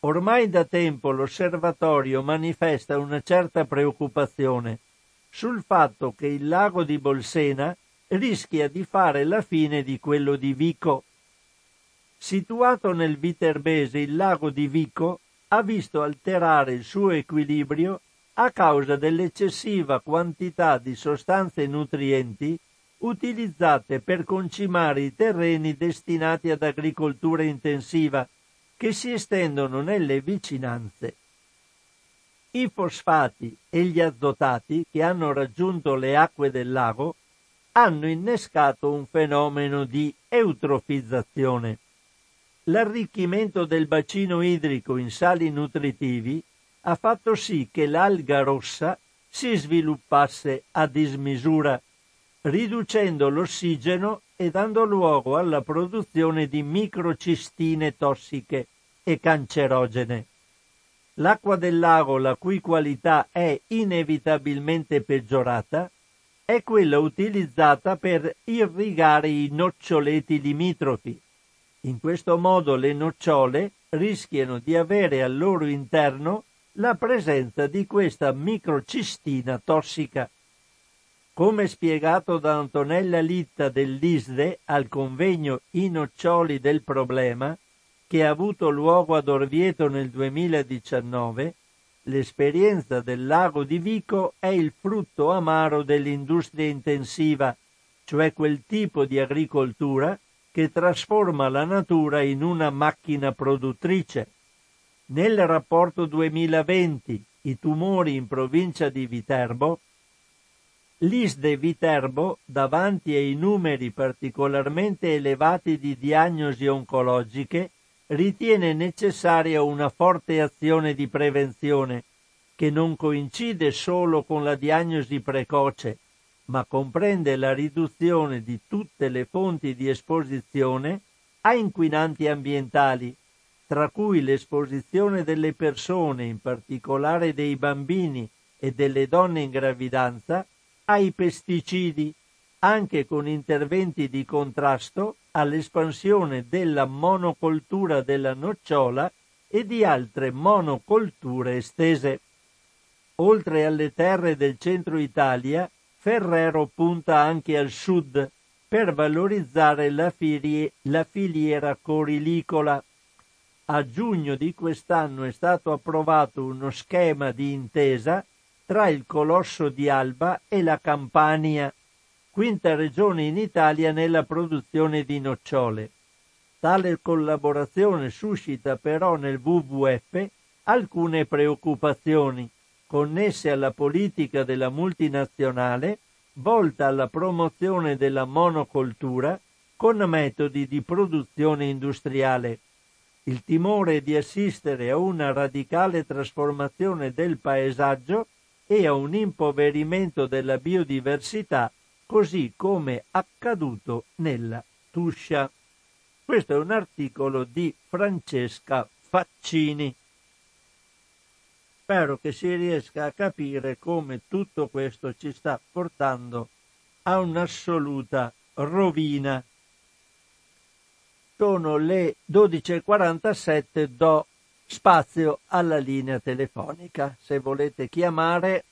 Ormai da tempo l'osservatorio manifesta una certa preoccupazione sul fatto che il lago di Bolsena rischia di fare la fine di quello di Vico. Situato nel Viterbese, il lago di Vico ha visto alterare il suo equilibrio a causa dell'eccessiva quantità di sostanze nutrienti utilizzate per concimare i terreni destinati ad agricoltura intensiva che si estendono nelle vicinanze. I fosfati e gli azotati che hanno raggiunto le acque del lago hanno innescato un fenomeno di eutrofizzazione l'arricchimento del bacino idrico in sali nutritivi ha fatto sì che l'alga rossa si sviluppasse a dismisura, riducendo l'ossigeno e dando luogo alla produzione di microcistine tossiche e cancerogene. L'acqua del lago, la cui qualità è inevitabilmente peggiorata, è quella utilizzata per irrigare i noccioleti limitrofi, in questo modo le nocciole rischiano di avere al loro interno la presenza di questa microcistina tossica. Come spiegato da Antonella Litta dell'ISDE al convegno I noccioli del problema, che ha avuto luogo ad Orvieto nel 2019, l'esperienza del lago di Vico è il frutto amaro dell'industria intensiva, cioè quel tipo di agricoltura che trasforma la natura in una macchina produttrice. Nel rapporto 2020 I tumori in provincia di Viterbo, l'ISDE Viterbo, davanti ai numeri particolarmente elevati di diagnosi oncologiche, ritiene necessaria una forte azione di prevenzione, che non coincide solo con la diagnosi precoce, ma comprende la riduzione di tutte le fonti di esposizione a inquinanti ambientali, tra cui l'esposizione delle persone, in particolare dei bambini e delle donne in gravidanza, ai pesticidi, anche con interventi di contrasto all'espansione della monocoltura della nocciola e di altre monocolture estese. Oltre alle terre del centro Italia, Ferrero punta anche al sud per valorizzare la, filie, la filiera corilicola. A giugno di quest'anno è stato approvato uno schema di intesa tra il Colosso di Alba e la Campania, quinta regione in Italia nella produzione di nocciole. Tale collaborazione suscita però nel WWF alcune preoccupazioni connesse alla politica della multinazionale volta alla promozione della monocoltura con metodi di produzione industriale. Il timore di assistere a una radicale trasformazione del paesaggio e a un impoverimento della biodiversità, così come accaduto nella Tuscia. Questo è un articolo di Francesca Faccini. Spero che si riesca a capire come tutto questo ci sta portando a un'assoluta rovina. Sono le 12.47, do spazio alla linea telefonica. Se volete chiamare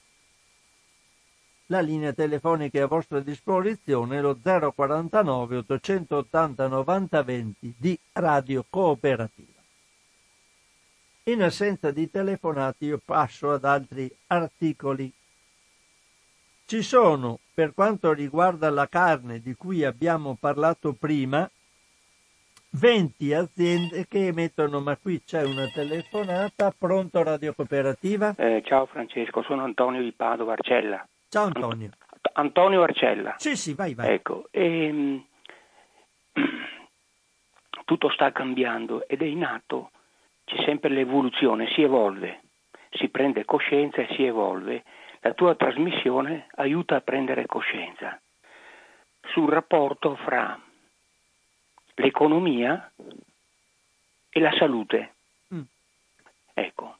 la linea telefonica è a vostra disposizione lo 049 880 90 20 di Radio Cooperativa. In assenza di telefonati io passo ad altri articoli. Ci sono, per quanto riguarda la carne di cui abbiamo parlato prima, 20 aziende che emettono, ma qui c'è una telefonata, pronto Radio Cooperativa? Eh, ciao Francesco, sono Antonio di Padova, Arcella. Ciao Antonio. Ant- Antonio Arcella. Sì, sì, vai, vai. Ecco, ehm, <clears throat> tutto sta cambiando ed è in atto, c'è sempre l'evoluzione, si evolve, si prende coscienza e si evolve. La tua trasmissione aiuta a prendere coscienza sul rapporto fra l'economia e la salute. Mm. Ecco,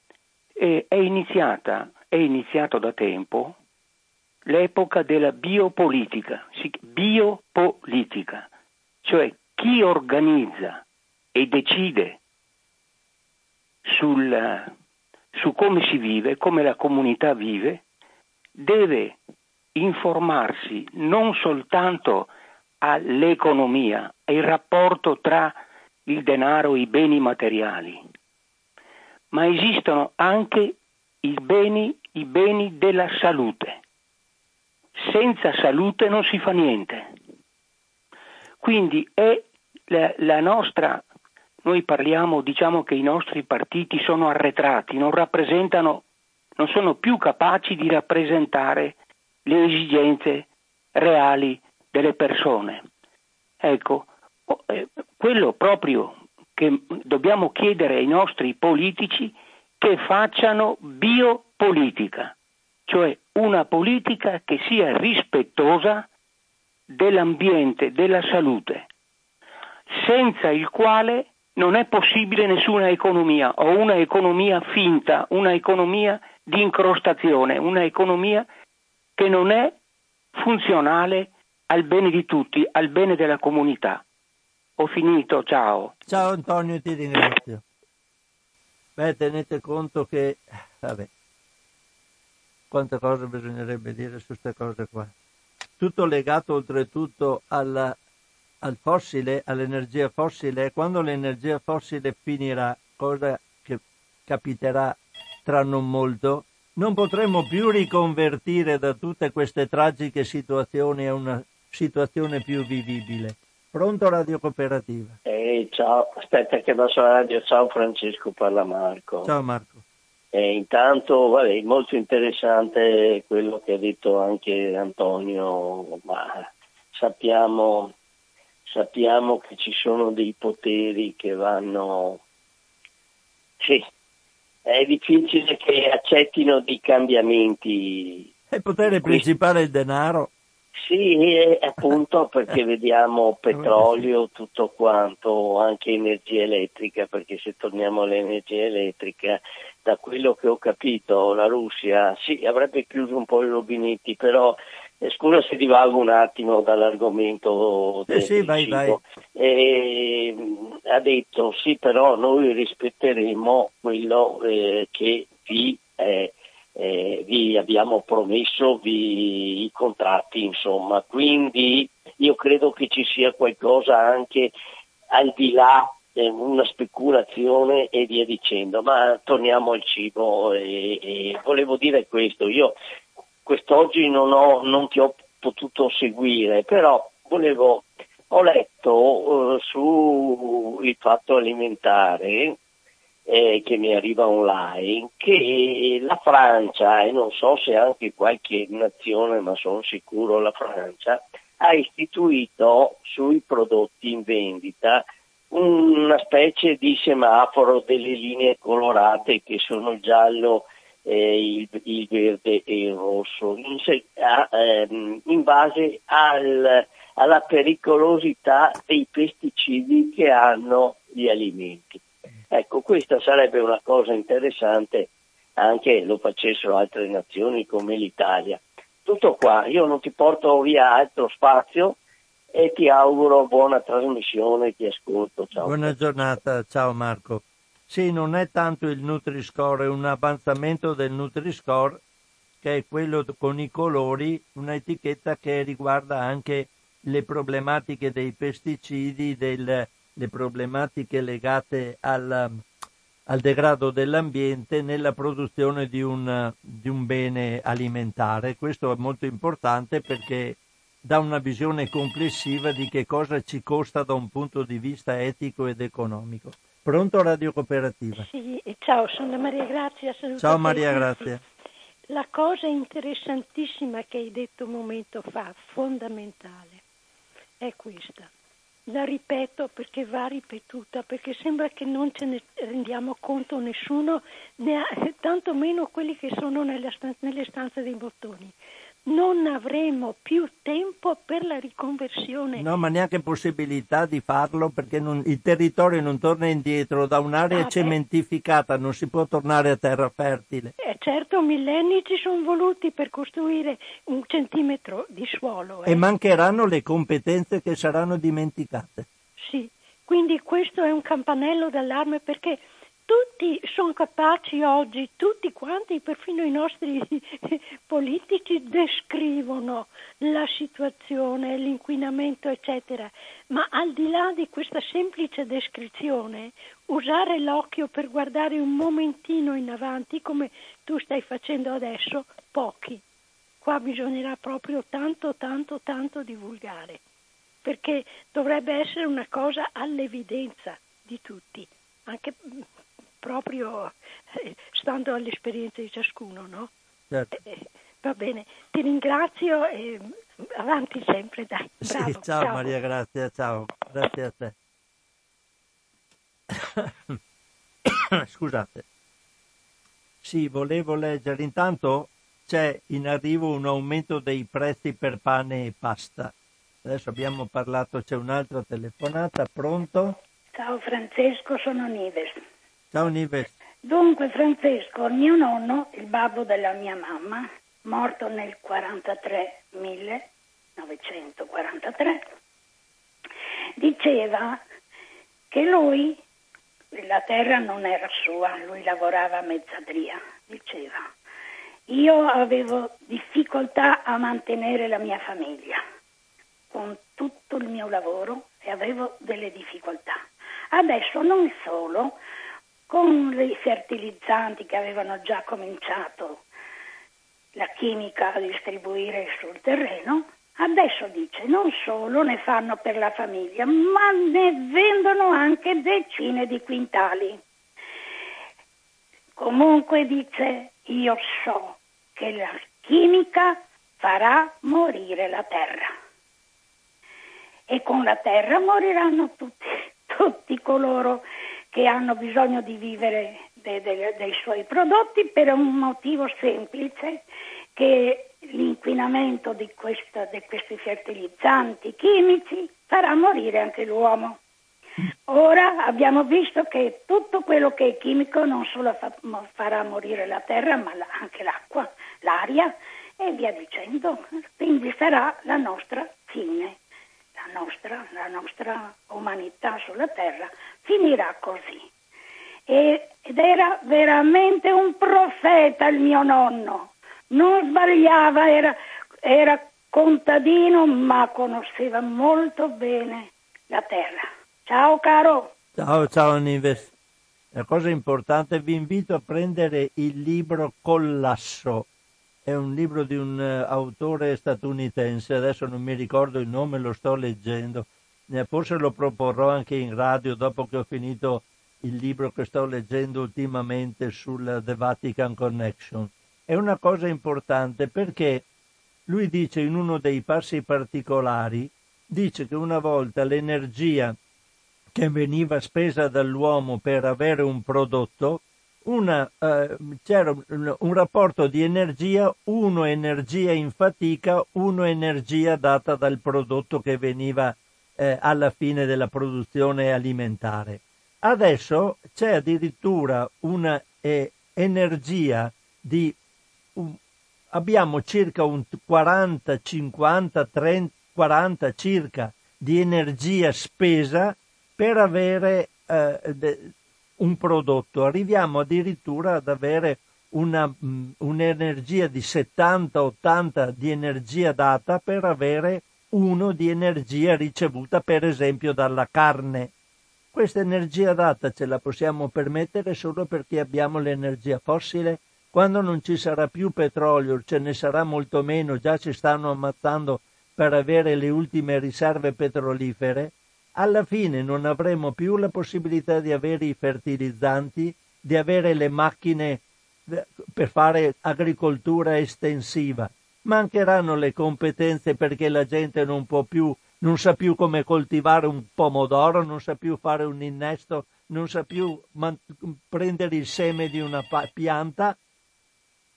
è, iniziata, è iniziato da tempo l'epoca della biopolitica, biopolitica, cioè chi organizza e decide sul, su come si vive, come la comunità vive, deve informarsi non soltanto all'economia, al rapporto tra il denaro e i beni materiali, ma esistono anche i beni, i beni della salute. Senza salute non si fa niente. Quindi è la, la nostra, noi parliamo, diciamo che i nostri partiti sono arretrati, non rappresentano, non sono più capaci di rappresentare le esigenze reali delle persone. Ecco, eh, quello proprio che dobbiamo chiedere ai nostri politici che facciano biopolitica, cioè una politica che sia rispettosa dell'ambiente, della salute, senza il quale non è possibile nessuna economia o una economia finta, una economia di incrostazione, una economia che non è funzionale al bene di tutti, al bene della comunità. Ho finito, ciao. Ciao Antonio, ti ringrazio. Beh, tenete conto che, vabbè, quante cose bisognerebbe dire su queste cose qua. Tutto legato oltretutto alla, al fossile, all'energia fossile. Quando l'energia fossile finirà, cosa che capiterà tra non molto, non potremo più riconvertire da tutte queste tragiche situazioni a una situazione più vivibile. Pronto Radio Cooperativa? Eh, ciao, aspetta che passo la radio. Ciao Francesco, parla Marco. Ciao Marco. Eh, intanto, vabbè, molto interessante quello che ha detto anche Antonio, ma sappiamo, sappiamo che ci sono dei poteri che vanno... Sì, è difficile che accettino dei cambiamenti. Il potere principale è il denaro. Sì, appunto perché vediamo petrolio, tutto quanto, anche energia elettrica, perché se torniamo all'energia elettrica, da quello che ho capito, la Russia sì, avrebbe chiuso un po' i rubinetti, però eh, scusa se divago un attimo dall'argomento del, eh sì, vai, vai. Eh, ha detto sì, però noi rispetteremo quello eh, che vi è eh, vi abbiamo promesso vi, i contratti, insomma. Quindi io credo che ci sia qualcosa anche al di là, eh, una speculazione e via dicendo. Ma torniamo al cibo e, e volevo dire questo. Io quest'oggi non, ho, non ti ho potuto seguire, però volevo, ho letto uh, sul fatto alimentare eh, che mi arriva online che la Francia, e non so se anche qualche nazione, ma sono sicuro la Francia, ha istituito sui prodotti in vendita una specie di semaforo delle linee colorate che sono il giallo, eh, il, il, verde e il rosso, in, a, ehm, in base al, alla pericolosità dei pesticidi che hanno gli alimenti. Ecco, questa sarebbe una cosa interessante anche lo facessero altre nazioni come l'Italia. Tutto qua, io non ti porto via altro spazio e ti auguro buona trasmissione, ti ascolto. Ciao. Buona giornata, ciao Marco. Sì, non è tanto il Nutri-Score, è un avanzamento del Nutri-Score che è quello con i colori, un'etichetta che riguarda anche le problematiche dei pesticidi, del, le problematiche legate al, al degrado dell'ambiente nella produzione di un, di un bene alimentare. Questo è molto importante perché dà una visione complessiva di che cosa ci costa da un punto di vista etico ed economico. Pronto Radio Cooperativa? Sì, ciao, sono Maria Grazia. Ciao Maria Grazia. La cosa interessantissima che hai detto un momento fa, fondamentale, è questa. La ripeto perché va ripetuta, perché sembra che non ce ne rendiamo conto nessuno, ne ha, tantomeno quelli che sono nelle stanze dei bottoni non avremo più tempo per la riconversione. No, ma neanche possibilità di farlo perché non, il territorio non torna indietro da un'area ah, cementificata, non si può tornare a terra fertile. Eh, certo, millenni ci sono voluti per costruire un centimetro di suolo. Eh. E mancheranno le competenze che saranno dimenticate. Sì, quindi questo è un campanello d'allarme perché tutti sono capaci oggi, tutti quanti, perfino i nostri <laughs> politici, descrivono la situazione, l'inquinamento, eccetera. Ma al di là di questa semplice descrizione, usare l'occhio per guardare un momentino in avanti, come tu stai facendo adesso, pochi. Qua bisognerà proprio tanto, tanto, tanto divulgare, perché dovrebbe essere una cosa all'evidenza di tutti, anche proprio eh, stando all'esperienza di ciascuno, no? Certo. Eh, eh, va bene, ti ringrazio e avanti sempre, dai. Bravo, sì, ciao, ciao, Maria Grazia, ciao, grazie a te. <coughs> Scusate. Sì, volevo leggere. Intanto c'è in arrivo un aumento dei prezzi per pane e pasta. Adesso abbiamo parlato, c'è un'altra telefonata, pronto? Ciao Francesco, sono Nives. Ciao Nives. Dunque Francesco, mio nonno, il babbo della mia mamma, morto nel 43, 1943, diceva che lui, la terra non era sua, lui lavorava a mezzadria, diceva, io avevo difficoltà a mantenere la mia famiglia con tutto il mio lavoro e avevo delle difficoltà. Adesso non solo, con i fertilizzanti che avevano già cominciato la chimica a distribuire sul terreno, adesso dice non solo ne fanno per la famiglia, ma ne vendono anche decine di quintali. Comunque dice io so che la chimica farà morire la terra e con la terra moriranno tutti, <laughs> tutti coloro che hanno bisogno di vivere de, de, dei suoi prodotti per un motivo semplice che l'inquinamento di, questa, di questi fertilizzanti chimici farà morire anche l'uomo. Ora abbiamo visto che tutto quello che è chimico non solo fa, farà morire la terra, ma anche l'acqua, l'aria e via dicendo. Quindi sarà la nostra fine nostra, la nostra umanità sulla terra finirà così. E, ed era veramente un profeta il mio nonno, non sbagliava, era, era contadino ma conosceva molto bene la terra. Ciao caro. Ciao, ciao Nives. La cosa importante, vi invito a prendere il libro Collasso è un libro di un uh, autore statunitense, adesso non mi ricordo il nome, lo sto leggendo, forse lo proporrò anche in radio dopo che ho finito il libro che sto leggendo ultimamente sul The Vatican Connection. È una cosa importante perché lui dice in uno dei passi particolari, dice che una volta l'energia che veniva spesa dall'uomo per avere un prodotto una, eh, c'era un, un, rapporto di energia, uno energia in fatica, uno energia data dal prodotto che veniva eh, alla fine della produzione alimentare. Adesso c'è addirittura una eh, energia di un, abbiamo circa un 40, 50, 30, 40 circa di energia spesa per avere eh, de, un prodotto, arriviamo addirittura ad avere una, mm, un'energia di 70-80 di energia data per avere uno di energia ricevuta per esempio dalla carne. Questa energia data ce la possiamo permettere solo perché abbiamo l'energia fossile. Quando non ci sarà più petrolio, ce ne sarà molto meno, già ci stanno ammazzando per avere le ultime riserve petrolifere, alla fine non avremo più la possibilità di avere i fertilizzanti, di avere le macchine eh, per fare agricoltura estensiva. Mancheranno le competenze perché la gente non può più, non sa più come coltivare un pomodoro, non sa più fare un innesto, non sa più man- prendere il seme di una pa- pianta.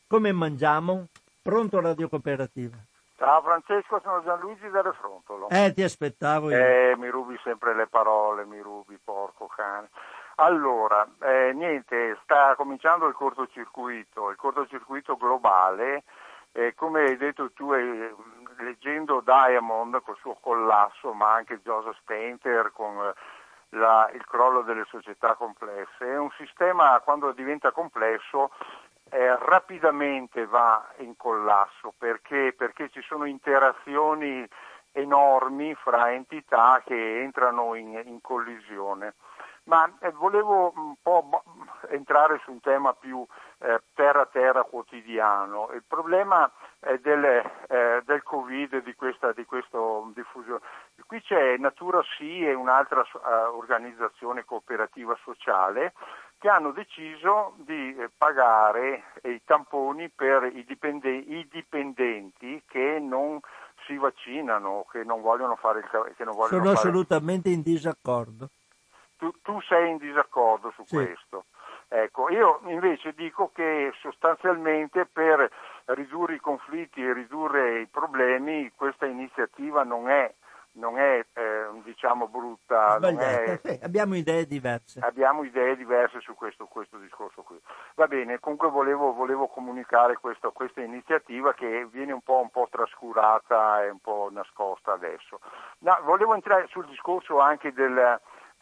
Come mangiamo? Pronto Radio Cooperativa. Ciao Francesco, sono Gianluigi da Refrontolo. Eh, ti aspettavo io. Eh, mi rubi sempre le parole, mi rubi, porco cane. Allora, eh, niente, sta cominciando il cortocircuito, il cortocircuito globale, eh, come hai detto tu eh, leggendo Diamond col suo collasso, ma anche Joseph Painter con eh, la, il crollo delle società complesse, è un sistema quando diventa complesso eh, rapidamente va in collasso perché, perché ci sono interazioni enormi fra entità che entrano in, in collisione. Ma eh, volevo un po' entrare su un tema più eh, terra-terra quotidiano. Il problema del, eh, del, Covid, di questa, di questo diffusione. Qui c'è Natura Sì e un'altra uh, organizzazione cooperativa sociale che hanno deciso di eh, pagare i tamponi per i, dipendenti, i dipendenti che non si vaccinano, che non vogliono fare il non vogliono Sono fare... assolutamente in disaccordo. Tu, tu, sei in disaccordo su sì. questo. Ecco, io invece dico che sostanzialmente per ridurre i conflitti e ridurre i problemi questa iniziativa non è non è eh, diciamo brutta. È... Sì, <laughs> abbiamo idee diverse. Abbiamo idee diverse su questo, questo discorso qui. Va bene, comunque volevo, volevo comunicare questo, questa iniziativa che viene un po', un po', trascurata e un po' nascosta adesso. No, volevo entrare sul discorso anche eh, del,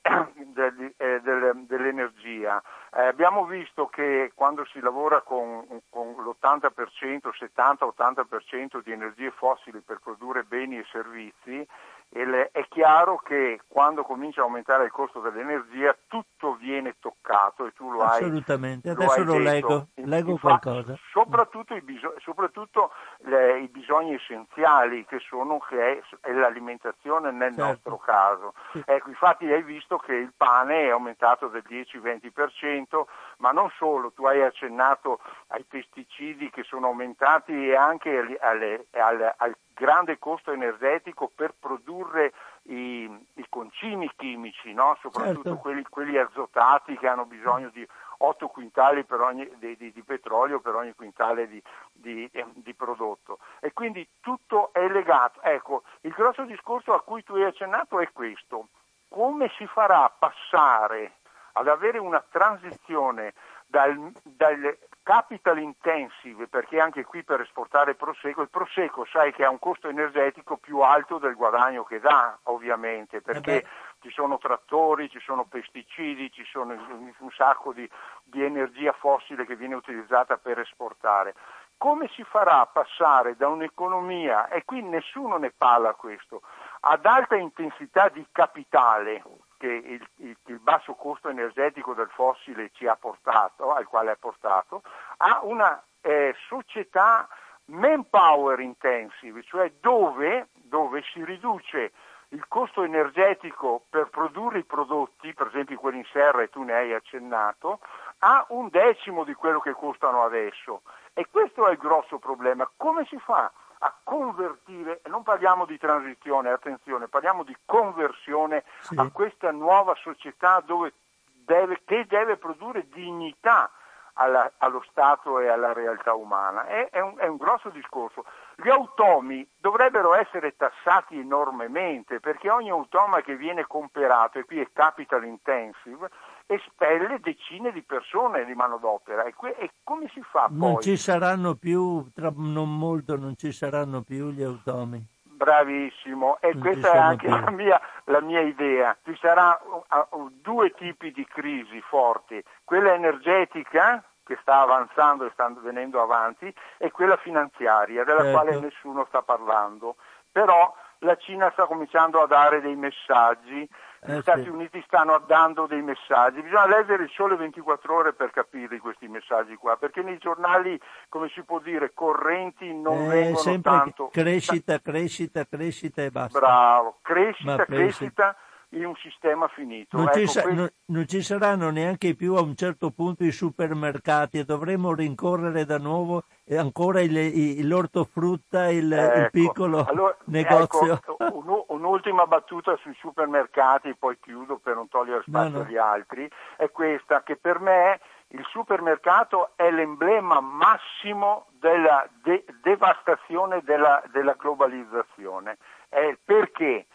<clears throat> dell'energia. Eh, abbiamo visto che quando si lavora con, con l'80%, 70-80% di energie fossili per produrre beni e servizi, è chiaro che quando comincia a aumentare il costo dell'energia tutto viene toccato e tu lo hai Assolutamente, adesso lo, leggo, leggo Infatti, qualcosa. Soprattutto, i, bisog- soprattutto le, i, bisogni essenziali che sono che è, è l'alimentazione nel certo. nostro caso. Sì. Ecco, infatti hai visto che il pane è aumentato del 10-20%, ma non solo, tu hai accennato ai pesticidi che sono aumentati e anche alle, alle, alle, al grande costo energetico per produrre i, i concimi chimici, no? soprattutto certo. quelli, quelli, azotati che hanno bisogno di 8 quintali ogni, di, di, di, petrolio per ogni quintale di, di, prodotto. E quindi tutto è legato. Ecco, il grosso discorso a cui tu hai accennato è questo. Come si farà passare ad avere una transizione dal, dal, capital intensive, perché anche qui per esportare prosecco, il prosecco sai che ha un costo energetico più alto del guadagno che dà, ovviamente, perché eh ci sono trattori, ci sono pesticidi, ci sono un sacco di, di energia fossile che viene utilizzata per esportare. Come si farà a passare da un'economia, e qui nessuno ne parla questo, ad alta intensità di capitale, che il, il, il, basso costo energetico del fossile ci ha portato, al quale ha portato, a una eh, società manpower intensive, cioè dove, dove si riduce il costo energetico per produrre i prodotti, per esempio quelli in serra e tu ne hai accennato, a un decimo di quello che costano adesso. E questo è il grosso problema. Come si fa a convertire, e non parliamo di transizione, attenzione, parliamo di conversione sì. a questa nuova società deve, che deve produrre dignità alla, allo Stato e alla realtà umana. È, è, un, è, un, grosso discorso. Gli automi dovrebbero essere tassati enormemente perché ogni automa che viene comperato, e qui è capital intensive, espelle decine di persone di manodopera e, que- e come si fa poi? Non ci saranno più, tra non molto non ci saranno più gli automi. Bravissimo, e non questa è anche la mia, la mia, idea. Ci saranno uh, uh, due tipi di crisi forti, quella energetica che sta avanzando e sta venendo avanti e quella finanziaria della certo. quale nessuno sta parlando. Però la Cina sta cominciando a dare dei messaggi gli eh, Stati sì. Uniti stanno dando dei messaggi, bisogna leggere il sole 24 ore per capire questi messaggi qua, perché nei giornali, come si può dire, correnti non eh, vengono tanto... Crescita, crescita, crescita e basta. Bravo, crescita, crescita in un sistema finito. Non, ecco, ci sa- questo... non, non, ci saranno neanche più a un certo punto i supermercati e dovremo rincorrere da nuovo ancora il, il, l'ortofrutta, il, ecco, il piccolo allora, negozio. Ecco, un, un'ultima battuta sui supermercati, poi chiudo per non togliere spazio no, no. agli altri, è questa che per me il supermercato è l'emblema massimo della de- devastazione della, della globalizzazione. Eh, perché?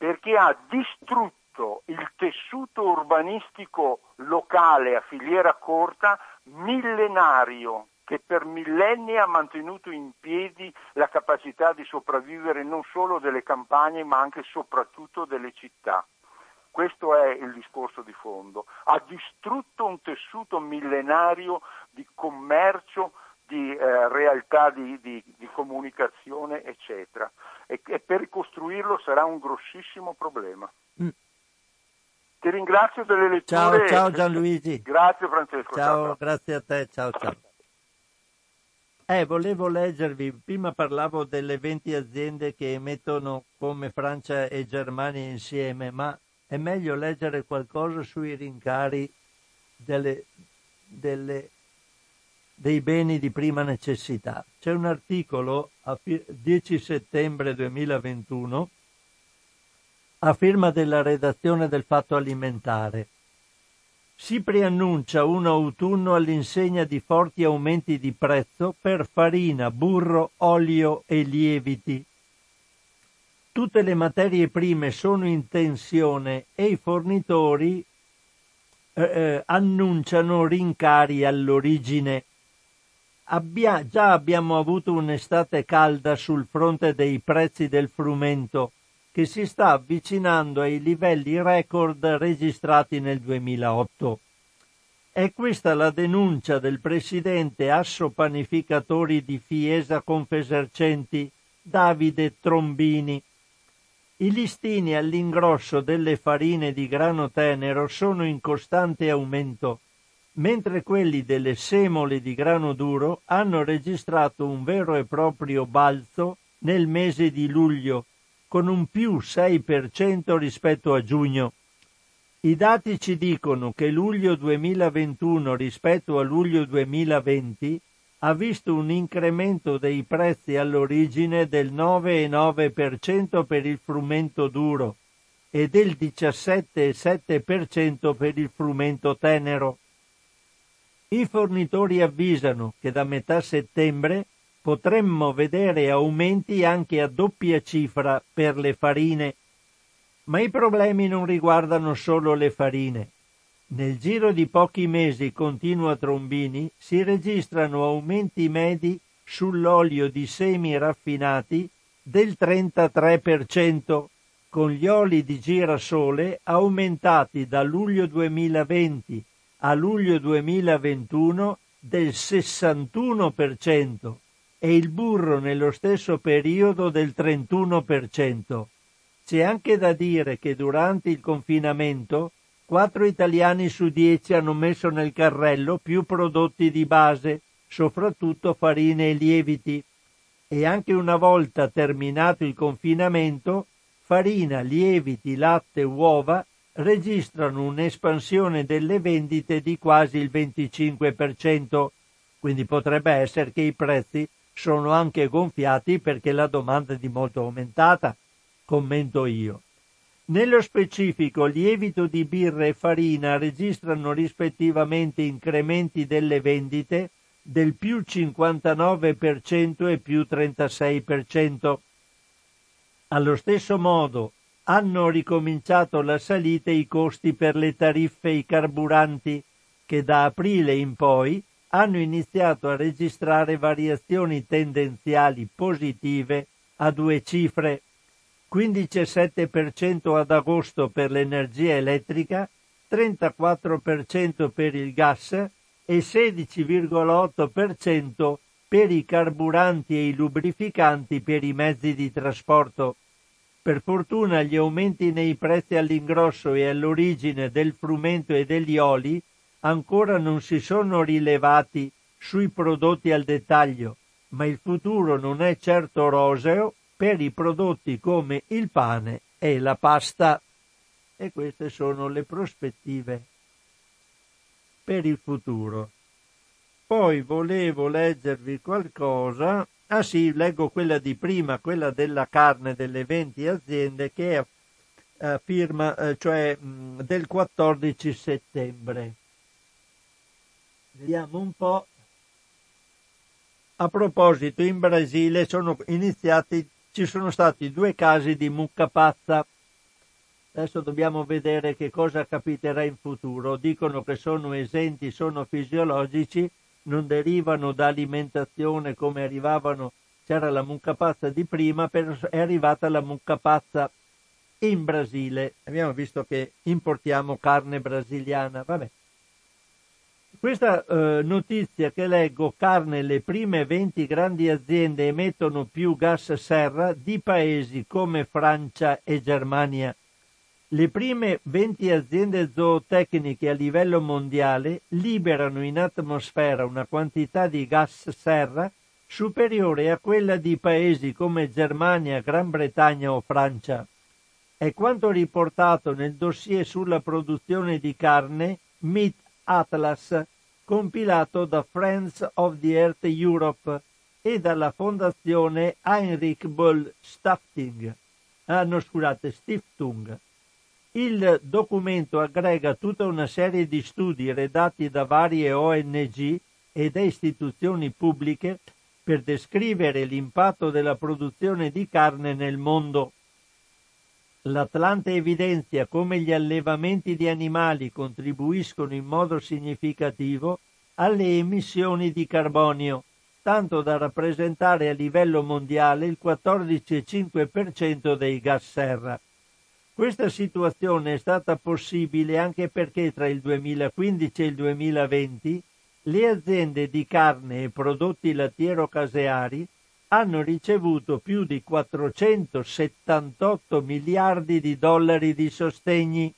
Perché ha distrutto il tessuto urbanistico locale a filiera corta millenario che per millenni ha mantenuto in piedi la capacità di sopravvivere non solo delle campagne ma anche e soprattutto delle città. Questo è il discorso di fondo. Ha distrutto un tessuto millenario di commercio, di eh, realtà di, di, comunicazione, eccetera. E, e, per ricostruirlo sarà un grossissimo problema. Mm. Ti ringrazio delle letture. Ciao, ciao Gianluigi. Grazie Francesco. Ciao, ciao, grazie a te, ciao ciao. Eh, volevo leggervi, prima parlavo delle 20 aziende che emettono come Francia e Germania insieme, ma è meglio leggere qualcosa sui rincari delle, delle dei beni di prima necessità. C'è un articolo a 10 settembre 2021 a firma della redazione del Fatto Alimentare. Si preannuncia un autunno all'insegna di forti aumenti di prezzo per farina, burro, olio e lieviti. Tutte le materie prime sono in tensione e i fornitori eh, eh annunciano rincari all'origine Abbia, già abbiamo avuto un'estate calda sul fronte dei prezzi del frumento, che si sta avvicinando ai livelli record registrati nel 2008. È questa la denuncia del presidente Asso Panificatori di Fiesa Confesercenti, Davide Trombini. I listini all'ingrosso delle farine di grano tenero sono in costante aumento mentre quelli delle semole di grano duro hanno registrato un vero e proprio balzo nel mese di luglio, con un più 6% rispetto a giugno. I dati ci dicono che luglio 2021 rispetto a luglio 2020 ha visto un incremento dei prezzi all'origine del 9,9% per il frumento duro e del 17,7% per il frumento tenero. I fornitori avvisano che da metà settembre potremmo vedere aumenti anche a doppia cifra per le farine. Ma i problemi non riguardano solo le farine. Nel giro di pochi mesi, continua Trombini, si registrano aumenti medi sull'olio di semi raffinati del 33%, con gli oli di girasole aumentati da luglio 2020 a luglio 2021 del 61% e il burro nello stesso periodo del 31%. C'è anche da dire che durante il confinamento 4 italiani su 10 hanno messo nel carrello più prodotti di base, soprattutto farine e lieviti, e anche una volta terminato il confinamento, farina, lieviti, latte, uova registrano un'espansione delle vendite di quasi il 25%, quindi potrebbe essere che i prezzi sono anche gonfiati perché la domanda è di molto aumentata, commento io. Nello specifico, lievito di birra e farina registrano rispettivamente incrementi delle vendite del più 59% e più 36%. Allo stesso modo, hanno ricominciato la salita i costi per le tariffe e i carburanti, che da aprile in poi hanno iniziato a registrare variazioni tendenziali positive a due cifre. 15,7% ad agosto per l'energia elettrica, 34% per il gas e 16,8% per i carburanti e i lubrificanti per i mezzi di trasporto. Per fortuna gli aumenti nei prezzi all'ingrosso e all'origine del frumento e degli oli ancora non si sono rilevati sui prodotti al dettaglio, ma il futuro non è certo roseo per i prodotti come il pane e la pasta. E queste sono le prospettive per il futuro. Poi volevo leggervi qualcosa. Ah sì, leggo quella di prima, quella della carne delle 20 aziende che è eh, firma, eh, cioè del 14 settembre. Vediamo un po'. A proposito, in Brasile sono iniziati, ci sono stati due casi di mucca pazza. Adesso dobbiamo vedere che cosa capiterà in futuro. Dicono che sono esenti, sono fisiologici, non derivano da alimentazione come arrivavano, c'era la mucca pazza di prima, però è arrivata la mucca pazza in Brasile. Abbiamo visto che importiamo carne brasiliana. Vabbè. Questa eh, notizia che leggo, carne, le prime 20 grandi aziende emettono più gas serra di paesi come Francia e Germania. Le prime 20 aziende zootecniche a livello mondiale liberano in atmosfera una quantità di gas serra superiore a quella di paesi come Germania, Gran Bretagna o Francia. È quanto riportato nel dossier sulla produzione di carne Meat Atlas, compilato da Friends of the Earth Europe e dalla fondazione Heinrich Böll Stiftung. Ah, no, scusate, Stiftung. Il documento aggrega tutta una serie di studi redatti da varie ONG e da istituzioni pubbliche per descrivere l'impatto della produzione di carne nel mondo L'Atlante evidenzia come gli allevamenti di animali contribuiscono in modo significativo alle emissioni di carbonio, tanto da rappresentare a livello mondiale il 14,5% dei gas serra. Questa situazione è stata possibile anche perché tra il 2015 e il 2020 le aziende di carne e prodotti lattiero-caseari hanno ricevuto più di 478 miliardi di dollari di sostegni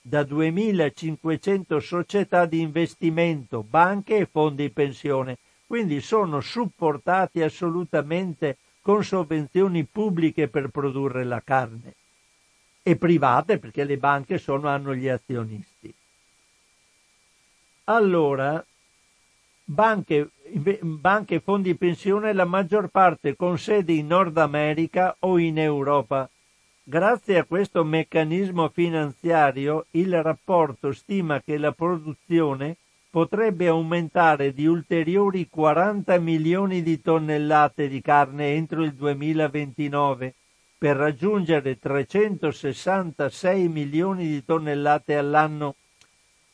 da 2.500 società di investimento, banche e fondi pensione. Quindi sono supportati assolutamente con sovvenzioni pubbliche per produrre la carne e private perché le banche sono, hanno gli azionisti. Allora, banche, e fondi pensione la maggior parte con sede in Nord America o in Europa. Grazie a questo meccanismo finanziario il rapporto stima che la produzione potrebbe aumentare di ulteriori 40 milioni di tonnellate di carne entro il 2029 per raggiungere 366 milioni di tonnellate all'anno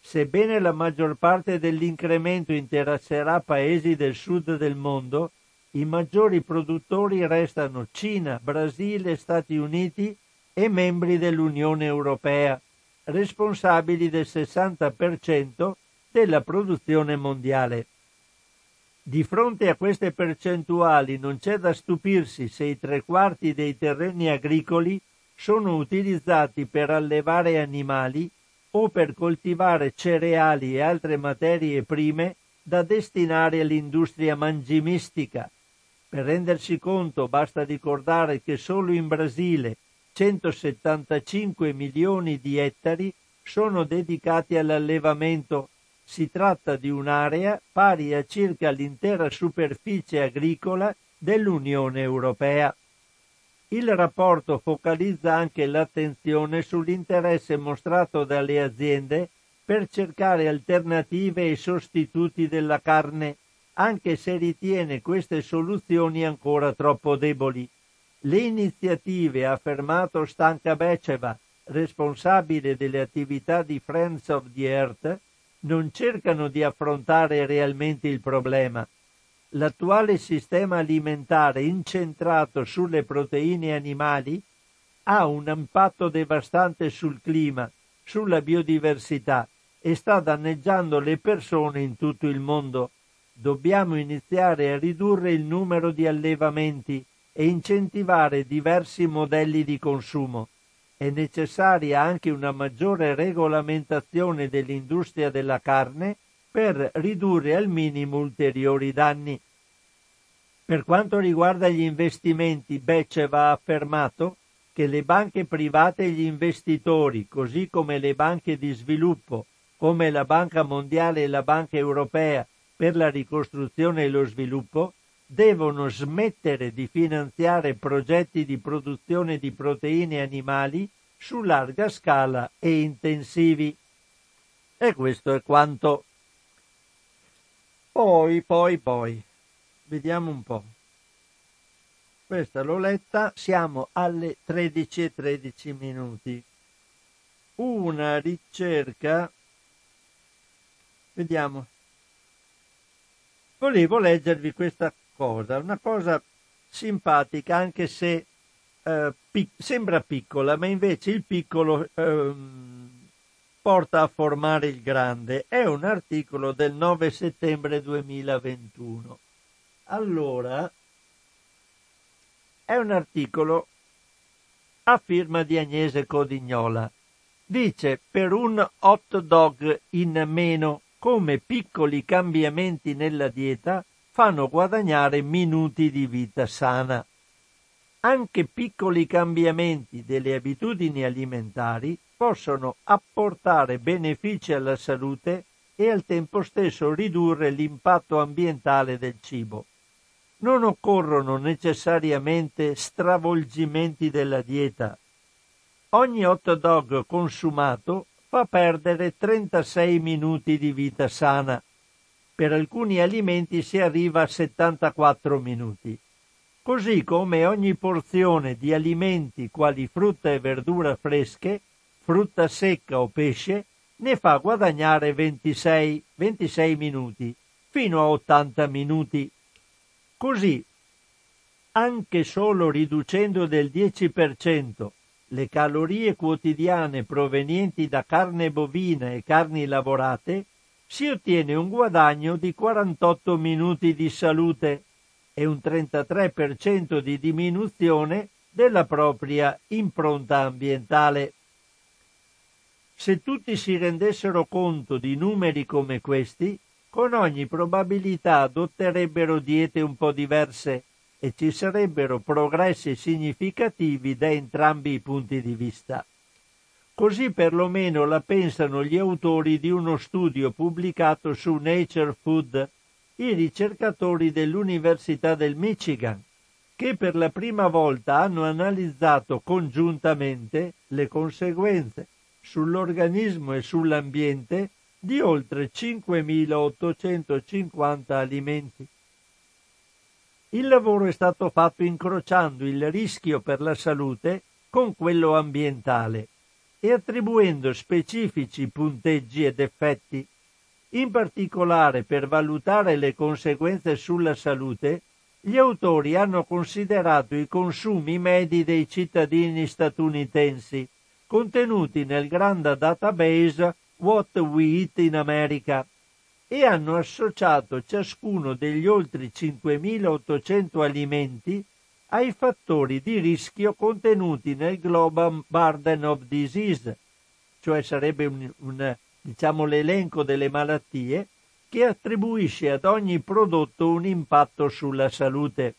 Sebbene la maggior parte dell'incremento interesserà paesi del sud del mondo, i maggiori produttori restano Cina, Brasile, Stati Uniti e membri dell'Unione Europea, responsabili del 60% della produzione mondiale. Di fronte a queste percentuali non c'è da stupirsi se i tre quarti dei terreni agricoli sono utilizzati per allevare animali o per coltivare cereali e altre materie prime da destinare all'industria mangimistica. Per rendersi conto basta ricordare che solo in Brasile 175 milioni di ettari sono dedicati all'allevamento. Si tratta di un'area pari a circa l'intera superficie agricola dell'Unione Europea. Il rapporto focalizza anche l'attenzione sull'interesse mostrato dalle aziende per cercare alternative e sostituti della carne, anche se ritiene queste soluzioni ancora troppo deboli. Le iniziative, ha affermato Stanka Beceva, responsabile delle attività di Friends of the Earth, non cercano di affrontare realmente il problema, l'attuale sistema alimentare incentrato sulle proteine animali ha un impatto devastante sul clima, sulla biodiversità e sta danneggiando le persone in tutto il mondo. Dobbiamo iniziare a ridurre il numero di allevamenti e incentivare diversi modelli di consumo. È necessaria anche una maggiore regolamentazione dell'industria della carne per ridurre al minimo ulteriori danni. Per quanto riguarda gli investimenti, Becce va affermato che le banche private e gli investitori, così come le banche di sviluppo, come la Banca Mondiale e la Banca Europea per la ricostruzione e lo sviluppo, devono smettere di finanziare progetti di produzione di proteine animali su larga scala e intensivi. E questo è quanto. Poi, poi, poi. Vediamo un po'. Questa l'ho letta, siamo alle 13 e 13 minuti. Una ricerca. Vediamo. Volevo leggervi questa cosa, una cosa simpatica anche se eh, pic- sembra piccola, ma invece il piccolo eh, porta a formare il grande. È un articolo del 9 settembre 2021. Allora, è un articolo a firma di Agnese Codignola. Dice per un hot dog in meno come piccoli cambiamenti nella dieta fanno guadagnare minuti di vita sana. Anche piccoli cambiamenti delle abitudini alimentari possono apportare benefici alla salute e al tempo stesso ridurre l'impatto ambientale del cibo. Non occorrono necessariamente stravolgimenti della dieta. Ogni hot dog consumato fa perdere 36 minuti di vita sana per alcuni alimenti si arriva a 74 minuti. Così come ogni porzione di alimenti quali frutta e verdura fresche, frutta secca o pesce ne fa guadagnare 26, 26 minuti, fino a 80 minuti. Così, anche solo riducendo del 10% le calorie quotidiane provenienti da carne bovina e carni lavorate, si ottiene un guadagno di 48 minuti di salute e un 33% di diminuzione della propria impronta ambientale. Se tutti si rendessero conto di numeri come questi, con ogni probabilità adotterebbero diete un po' diverse e ci sarebbero progressi significativi da entrambi i punti di vista. Così perlomeno la pensano gli autori di uno studio pubblicato su Nature Food, i ricercatori dell'Università del Michigan, che per la prima volta hanno analizzato congiuntamente le conseguenze sull'organismo e sull'ambiente di oltre 5.850 alimenti. Il lavoro è stato fatto incrociando il rischio per la salute con quello ambientale e attribuendo specifici punteggi ed effetti. In particolare per valutare le conseguenze sulla salute, gli autori hanno considerato i consumi medi dei cittadini statunitensi, contenuti nel grande database What We Eat in America, e hanno associato ciascuno degli oltre 5.800 alimenti ai fattori di rischio contenuti nel Global Burden of Disease, cioè sarebbe un, un, diciamo, l'elenco delle malattie che attribuisce ad ogni prodotto un impatto sulla salute.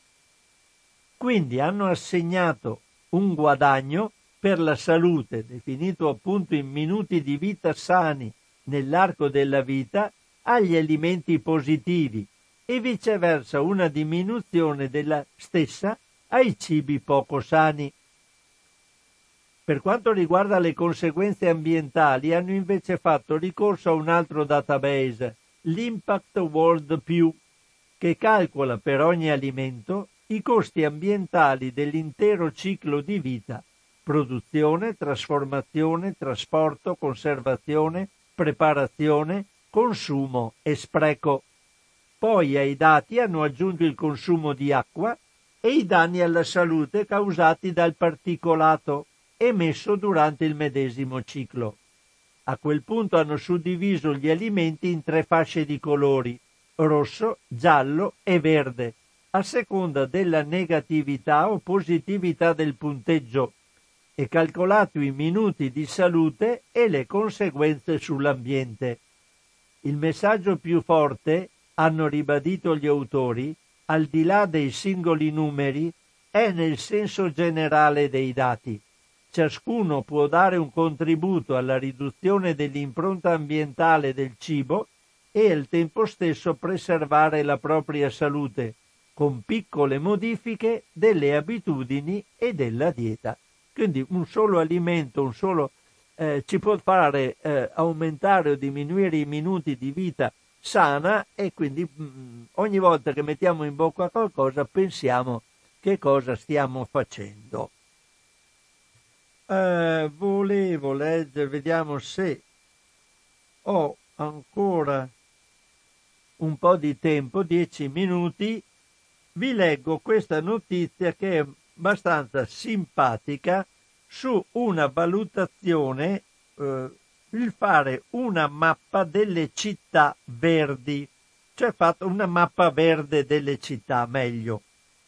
Quindi hanno assegnato un guadagno per la salute, definito appunto in minuti di vita sani nell'arco della vita, agli alimenti positivi e viceversa una diminuzione della stessa ai cibi poco sani. Per quanto riguarda le conseguenze ambientali, hanno invece fatto ricorso a un altro database, l'Impact World Pew, che calcola per ogni alimento i costi ambientali dell'intero ciclo di vita, produzione, trasformazione, trasporto, conservazione, preparazione, consumo e spreco. Poi ai dati hanno aggiunto il consumo di acqua, e i danni alla salute causati dal particolato, emesso durante il medesimo ciclo. A quel punto hanno suddiviso gli alimenti in tre fasce di colori, rosso, giallo e verde, a seconda della negatività o positività del punteggio e calcolato i minuti di salute e le conseguenze sull'ambiente. Il messaggio più forte, hanno ribadito gli autori, al di là dei singoli numeri, è nel senso generale dei dati. Ciascuno può dare un contributo alla riduzione dell'impronta ambientale del cibo e al tempo stesso preservare la propria salute, con piccole modifiche delle abitudini e della dieta. Quindi un solo alimento, un solo, eh, ci può fare eh, aumentare o diminuire i minuti di vita sana e quindi mh, mm, ogni volta che mettiamo in bocca qualcosa pensiamo che cosa stiamo facendo. Eh, volevo leggere, vediamo se ho ancora un po' di tempo, dieci minuti, vi leggo questa notizia che è abbastanza simpatica su una valutazione, eh, il fare una mappa delle città verdi, cioè fatto una mappa verde delle città, meglio.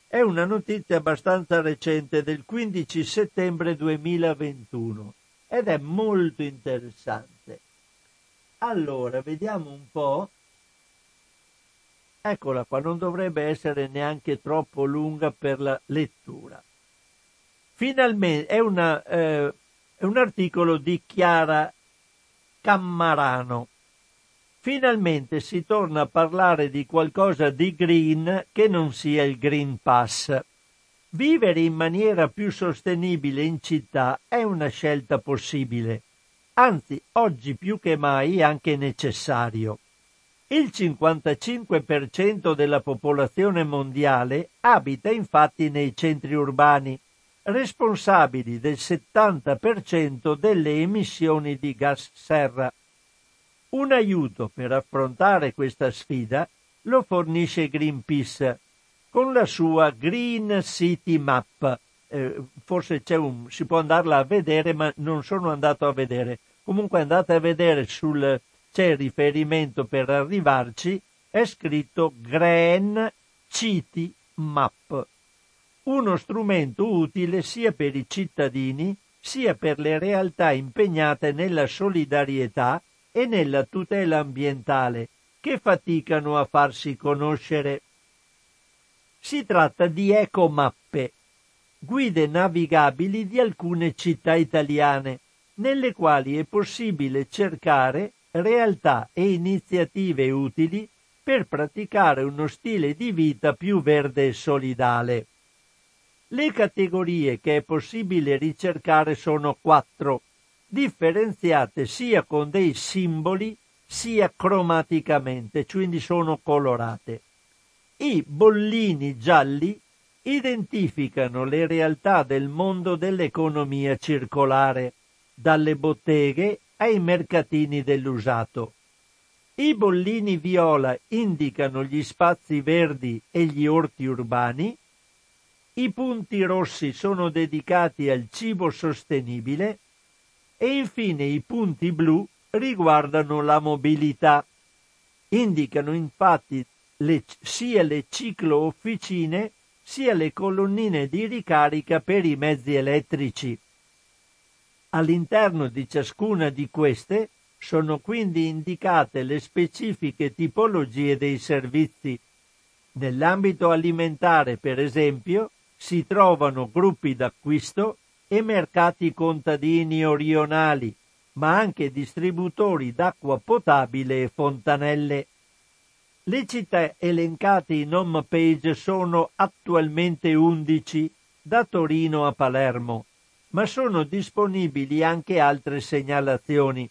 È una notizia abbastanza recente del 15 settembre 2021 ed è molto interessante. Allora, vediamo un po'. Eccola qua, non dovrebbe essere neanche troppo lunga per la lettura. Finalmente è, una, eh, è un articolo di Chiara Cammarano. Finalmente si torna a parlare di qualcosa di green che non sia il Green Pass. Vivere in maniera più sostenibile in città è una scelta possibile, anzi oggi più che mai anche necessario. Il 55% della popolazione mondiale abita infatti nei centri urbani, responsabili del 70% delle emissioni di gas serra. Un aiuto per affrontare questa sfida lo fornisce Greenpeace con la sua Green City Map. Eh, forse un, si può andarla a vedere, ma non sono andato a vedere. Comunque andate a vedere sul c'è riferimento per arrivarci, è scritto Green City Map. Uno strumento utile sia per i cittadini sia per le realtà impegnate nella solidarietà e nella tutela ambientale, che faticano a farsi conoscere. Si tratta di ecomappe, guide navigabili di alcune città italiane, nelle quali è possibile cercare realtà e iniziative utili per praticare uno stile di vita più verde e solidale. Le categorie che è possibile ricercare sono quattro, differenziate sia con dei simboli sia cromaticamente, quindi sono colorate. I bollini gialli identificano le realtà del mondo dell'economia circolare, dalle botteghe ai mercatini dell'usato. I bollini viola indicano gli spazi verdi e gli orti urbani, i punti rossi sono dedicati al cibo sostenibile e infine i punti blu riguardano la mobilità. Indicano infatti le, sia le ciclo officine sia le colonnine di ricarica per i mezzi elettrici. All'interno di ciascuna di queste sono quindi indicate le specifiche tipologie dei servizi. Nell'ambito alimentare, per esempio, si trovano gruppi d'acquisto e mercati contadini o rionali, ma anche distributori d'acqua potabile e fontanelle. Le città elencate in home page sono attualmente 11, da Torino a Palermo, ma sono disponibili anche altre segnalazioni.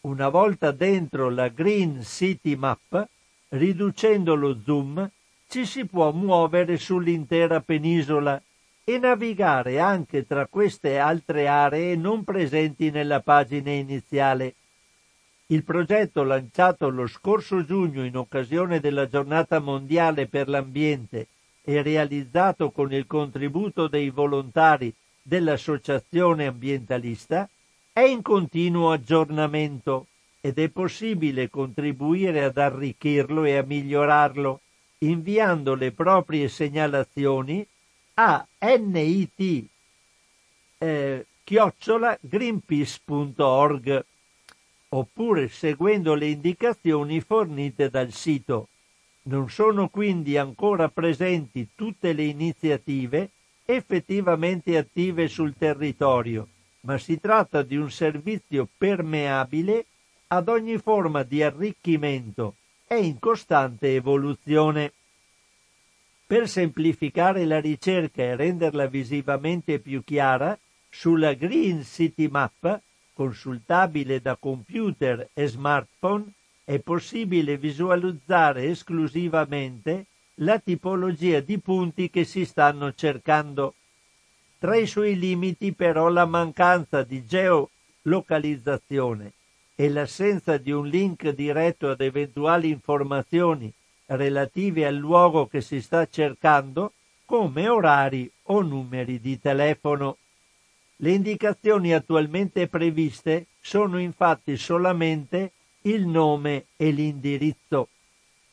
Una volta dentro la Green City Map, riducendo lo zoom, ci si può muovere sull'intera penisola e navigare anche tra queste altre aree non presenti nella pagina iniziale. Il progetto lanciato lo scorso giugno in occasione della giornata mondiale per l'ambiente e realizzato con il contributo dei volontari dell'associazione ambientalista è in continuo aggiornamento ed è possibile contribuire ad arricchirlo e a migliorarlo inviando le proprie segnalazioni a nit eh, greenpeace.org oppure seguendo le indicazioni fornite dal sito. Non sono quindi ancora presenti tutte le iniziative effettivamente attive sul territorio, ma si tratta di un servizio permeabile ad ogni forma di arricchimento e in costante evoluzione. Per semplificare la ricerca e renderla visivamente più chiara, sulla Green City Map, consultabile da computer e smartphone, è possibile visualizzare esclusivamente la tipologia di punti che si stanno cercando. Tra i suoi limiti però la mancanza di geolocalizzazione e l'assenza di un link diretto ad eventuali informazioni relative al luogo che si sta cercando, come orari o numeri di telefono. Le indicazioni attualmente previste sono infatti solamente il nome e l'indirizzo.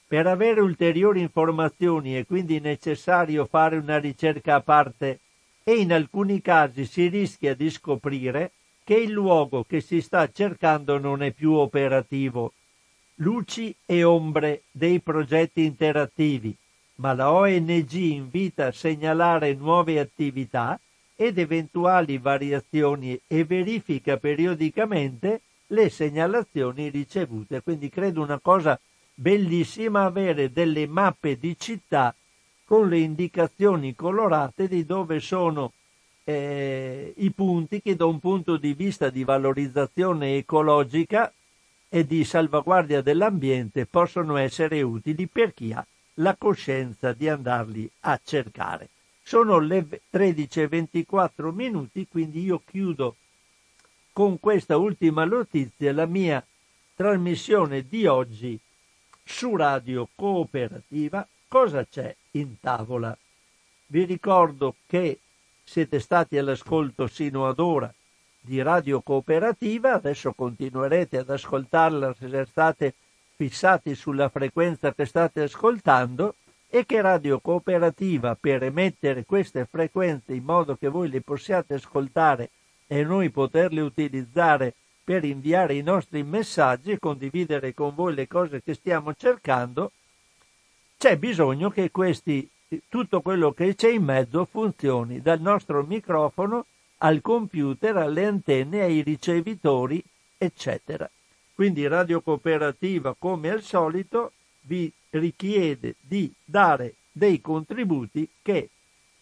Per avere ulteriori informazioni è quindi necessario fare una ricerca a parte e in alcuni casi si rischia di scoprire che il luogo che si sta cercando non è più operativo. Luci e ombre dei progetti interattivi, ma la ONG invita a segnalare nuove attività ed eventuali variazioni e verifica periodicamente le segnalazioni ricevute. Quindi credo una cosa bellissima avere delle mappe di città con le indicazioni colorate di dove sono eh, i punti che da un punto di vista di valorizzazione ecologica e di salvaguardia dell'ambiente possono essere utili per chi ha la coscienza di andarli a cercare. Sono le 13.24 minuti, quindi io chiudo con questa ultima notizia la mia trasmissione di oggi su Radio Cooperativa. Cosa c'è in tavola? Vi ricordo che siete stati all'ascolto sino ad ora di Radio Cooperativa, adesso continuerete ad ascoltarla se state fissati sulla frequenza che state ascoltando e che Radio Cooperativa per emettere queste frequenze in modo che voi le possiate ascoltare e noi poterle utilizzare per inviare i nostri messaggi e condividere con voi le cose che stiamo cercando, c'è bisogno che questi tutto quello che c'è in mezzo funzioni dal nostro microfono al computer, alle antenne, ai ricevitori, eccetera. Quindi Radio Cooperativa, come al solito, vi richiede di dare dei contributi che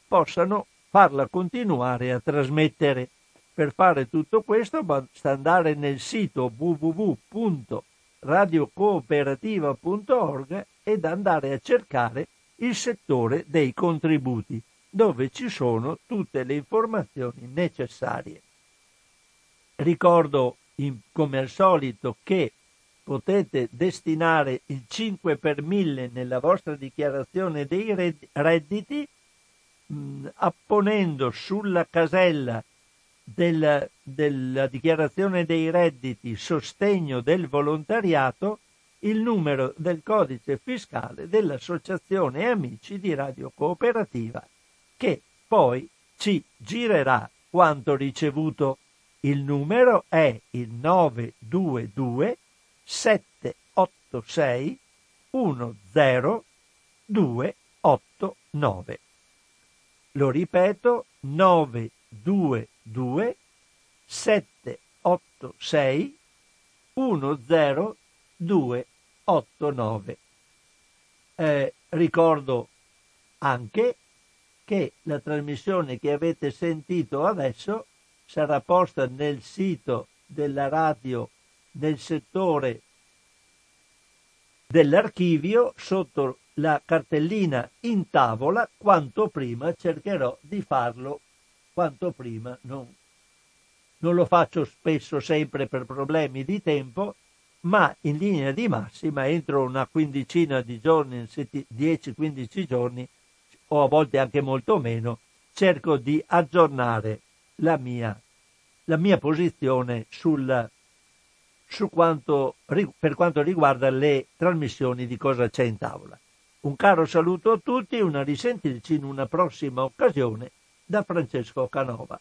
possano farla continuare a trasmettere. Per fare tutto questo basta andare nel sito www.radiocooperativa.org ed andare a cercare il settore dei contributi, dove ci sono tutte le informazioni necessarie. Ricordo, in, come al solito, che potete destinare il 5 per 1000 nella vostra dichiarazione dei redditi mh, apponendo sulla casella della, della dichiarazione dei redditi sostegno del volontariato il numero del codice fiscale dell'Associazione Amici di Radio Cooperativa, che poi ci girerà quanto ricevuto. Il numero è il 922 786 10289. Lo ripeto, 922 786 10289. 8-9. Eh, ricordo anche che la trasmissione che avete sentito adesso sarà posta nel sito della radio nel settore dell'archivio sotto la cartellina in tavola quanto prima cercherò di farlo quanto prima non, non lo faccio spesso sempre per problemi di tempo ma in linea di massima entro una quindicina di giorni, 10-15 giorni, o a volte anche molto meno, cerco di aggiornare la mia, la mia posizione sul, su quanto, per quanto riguarda le trasmissioni di cosa c'è in tavola. Un caro saluto a tutti una risentirci in una prossima occasione da Francesco Canova.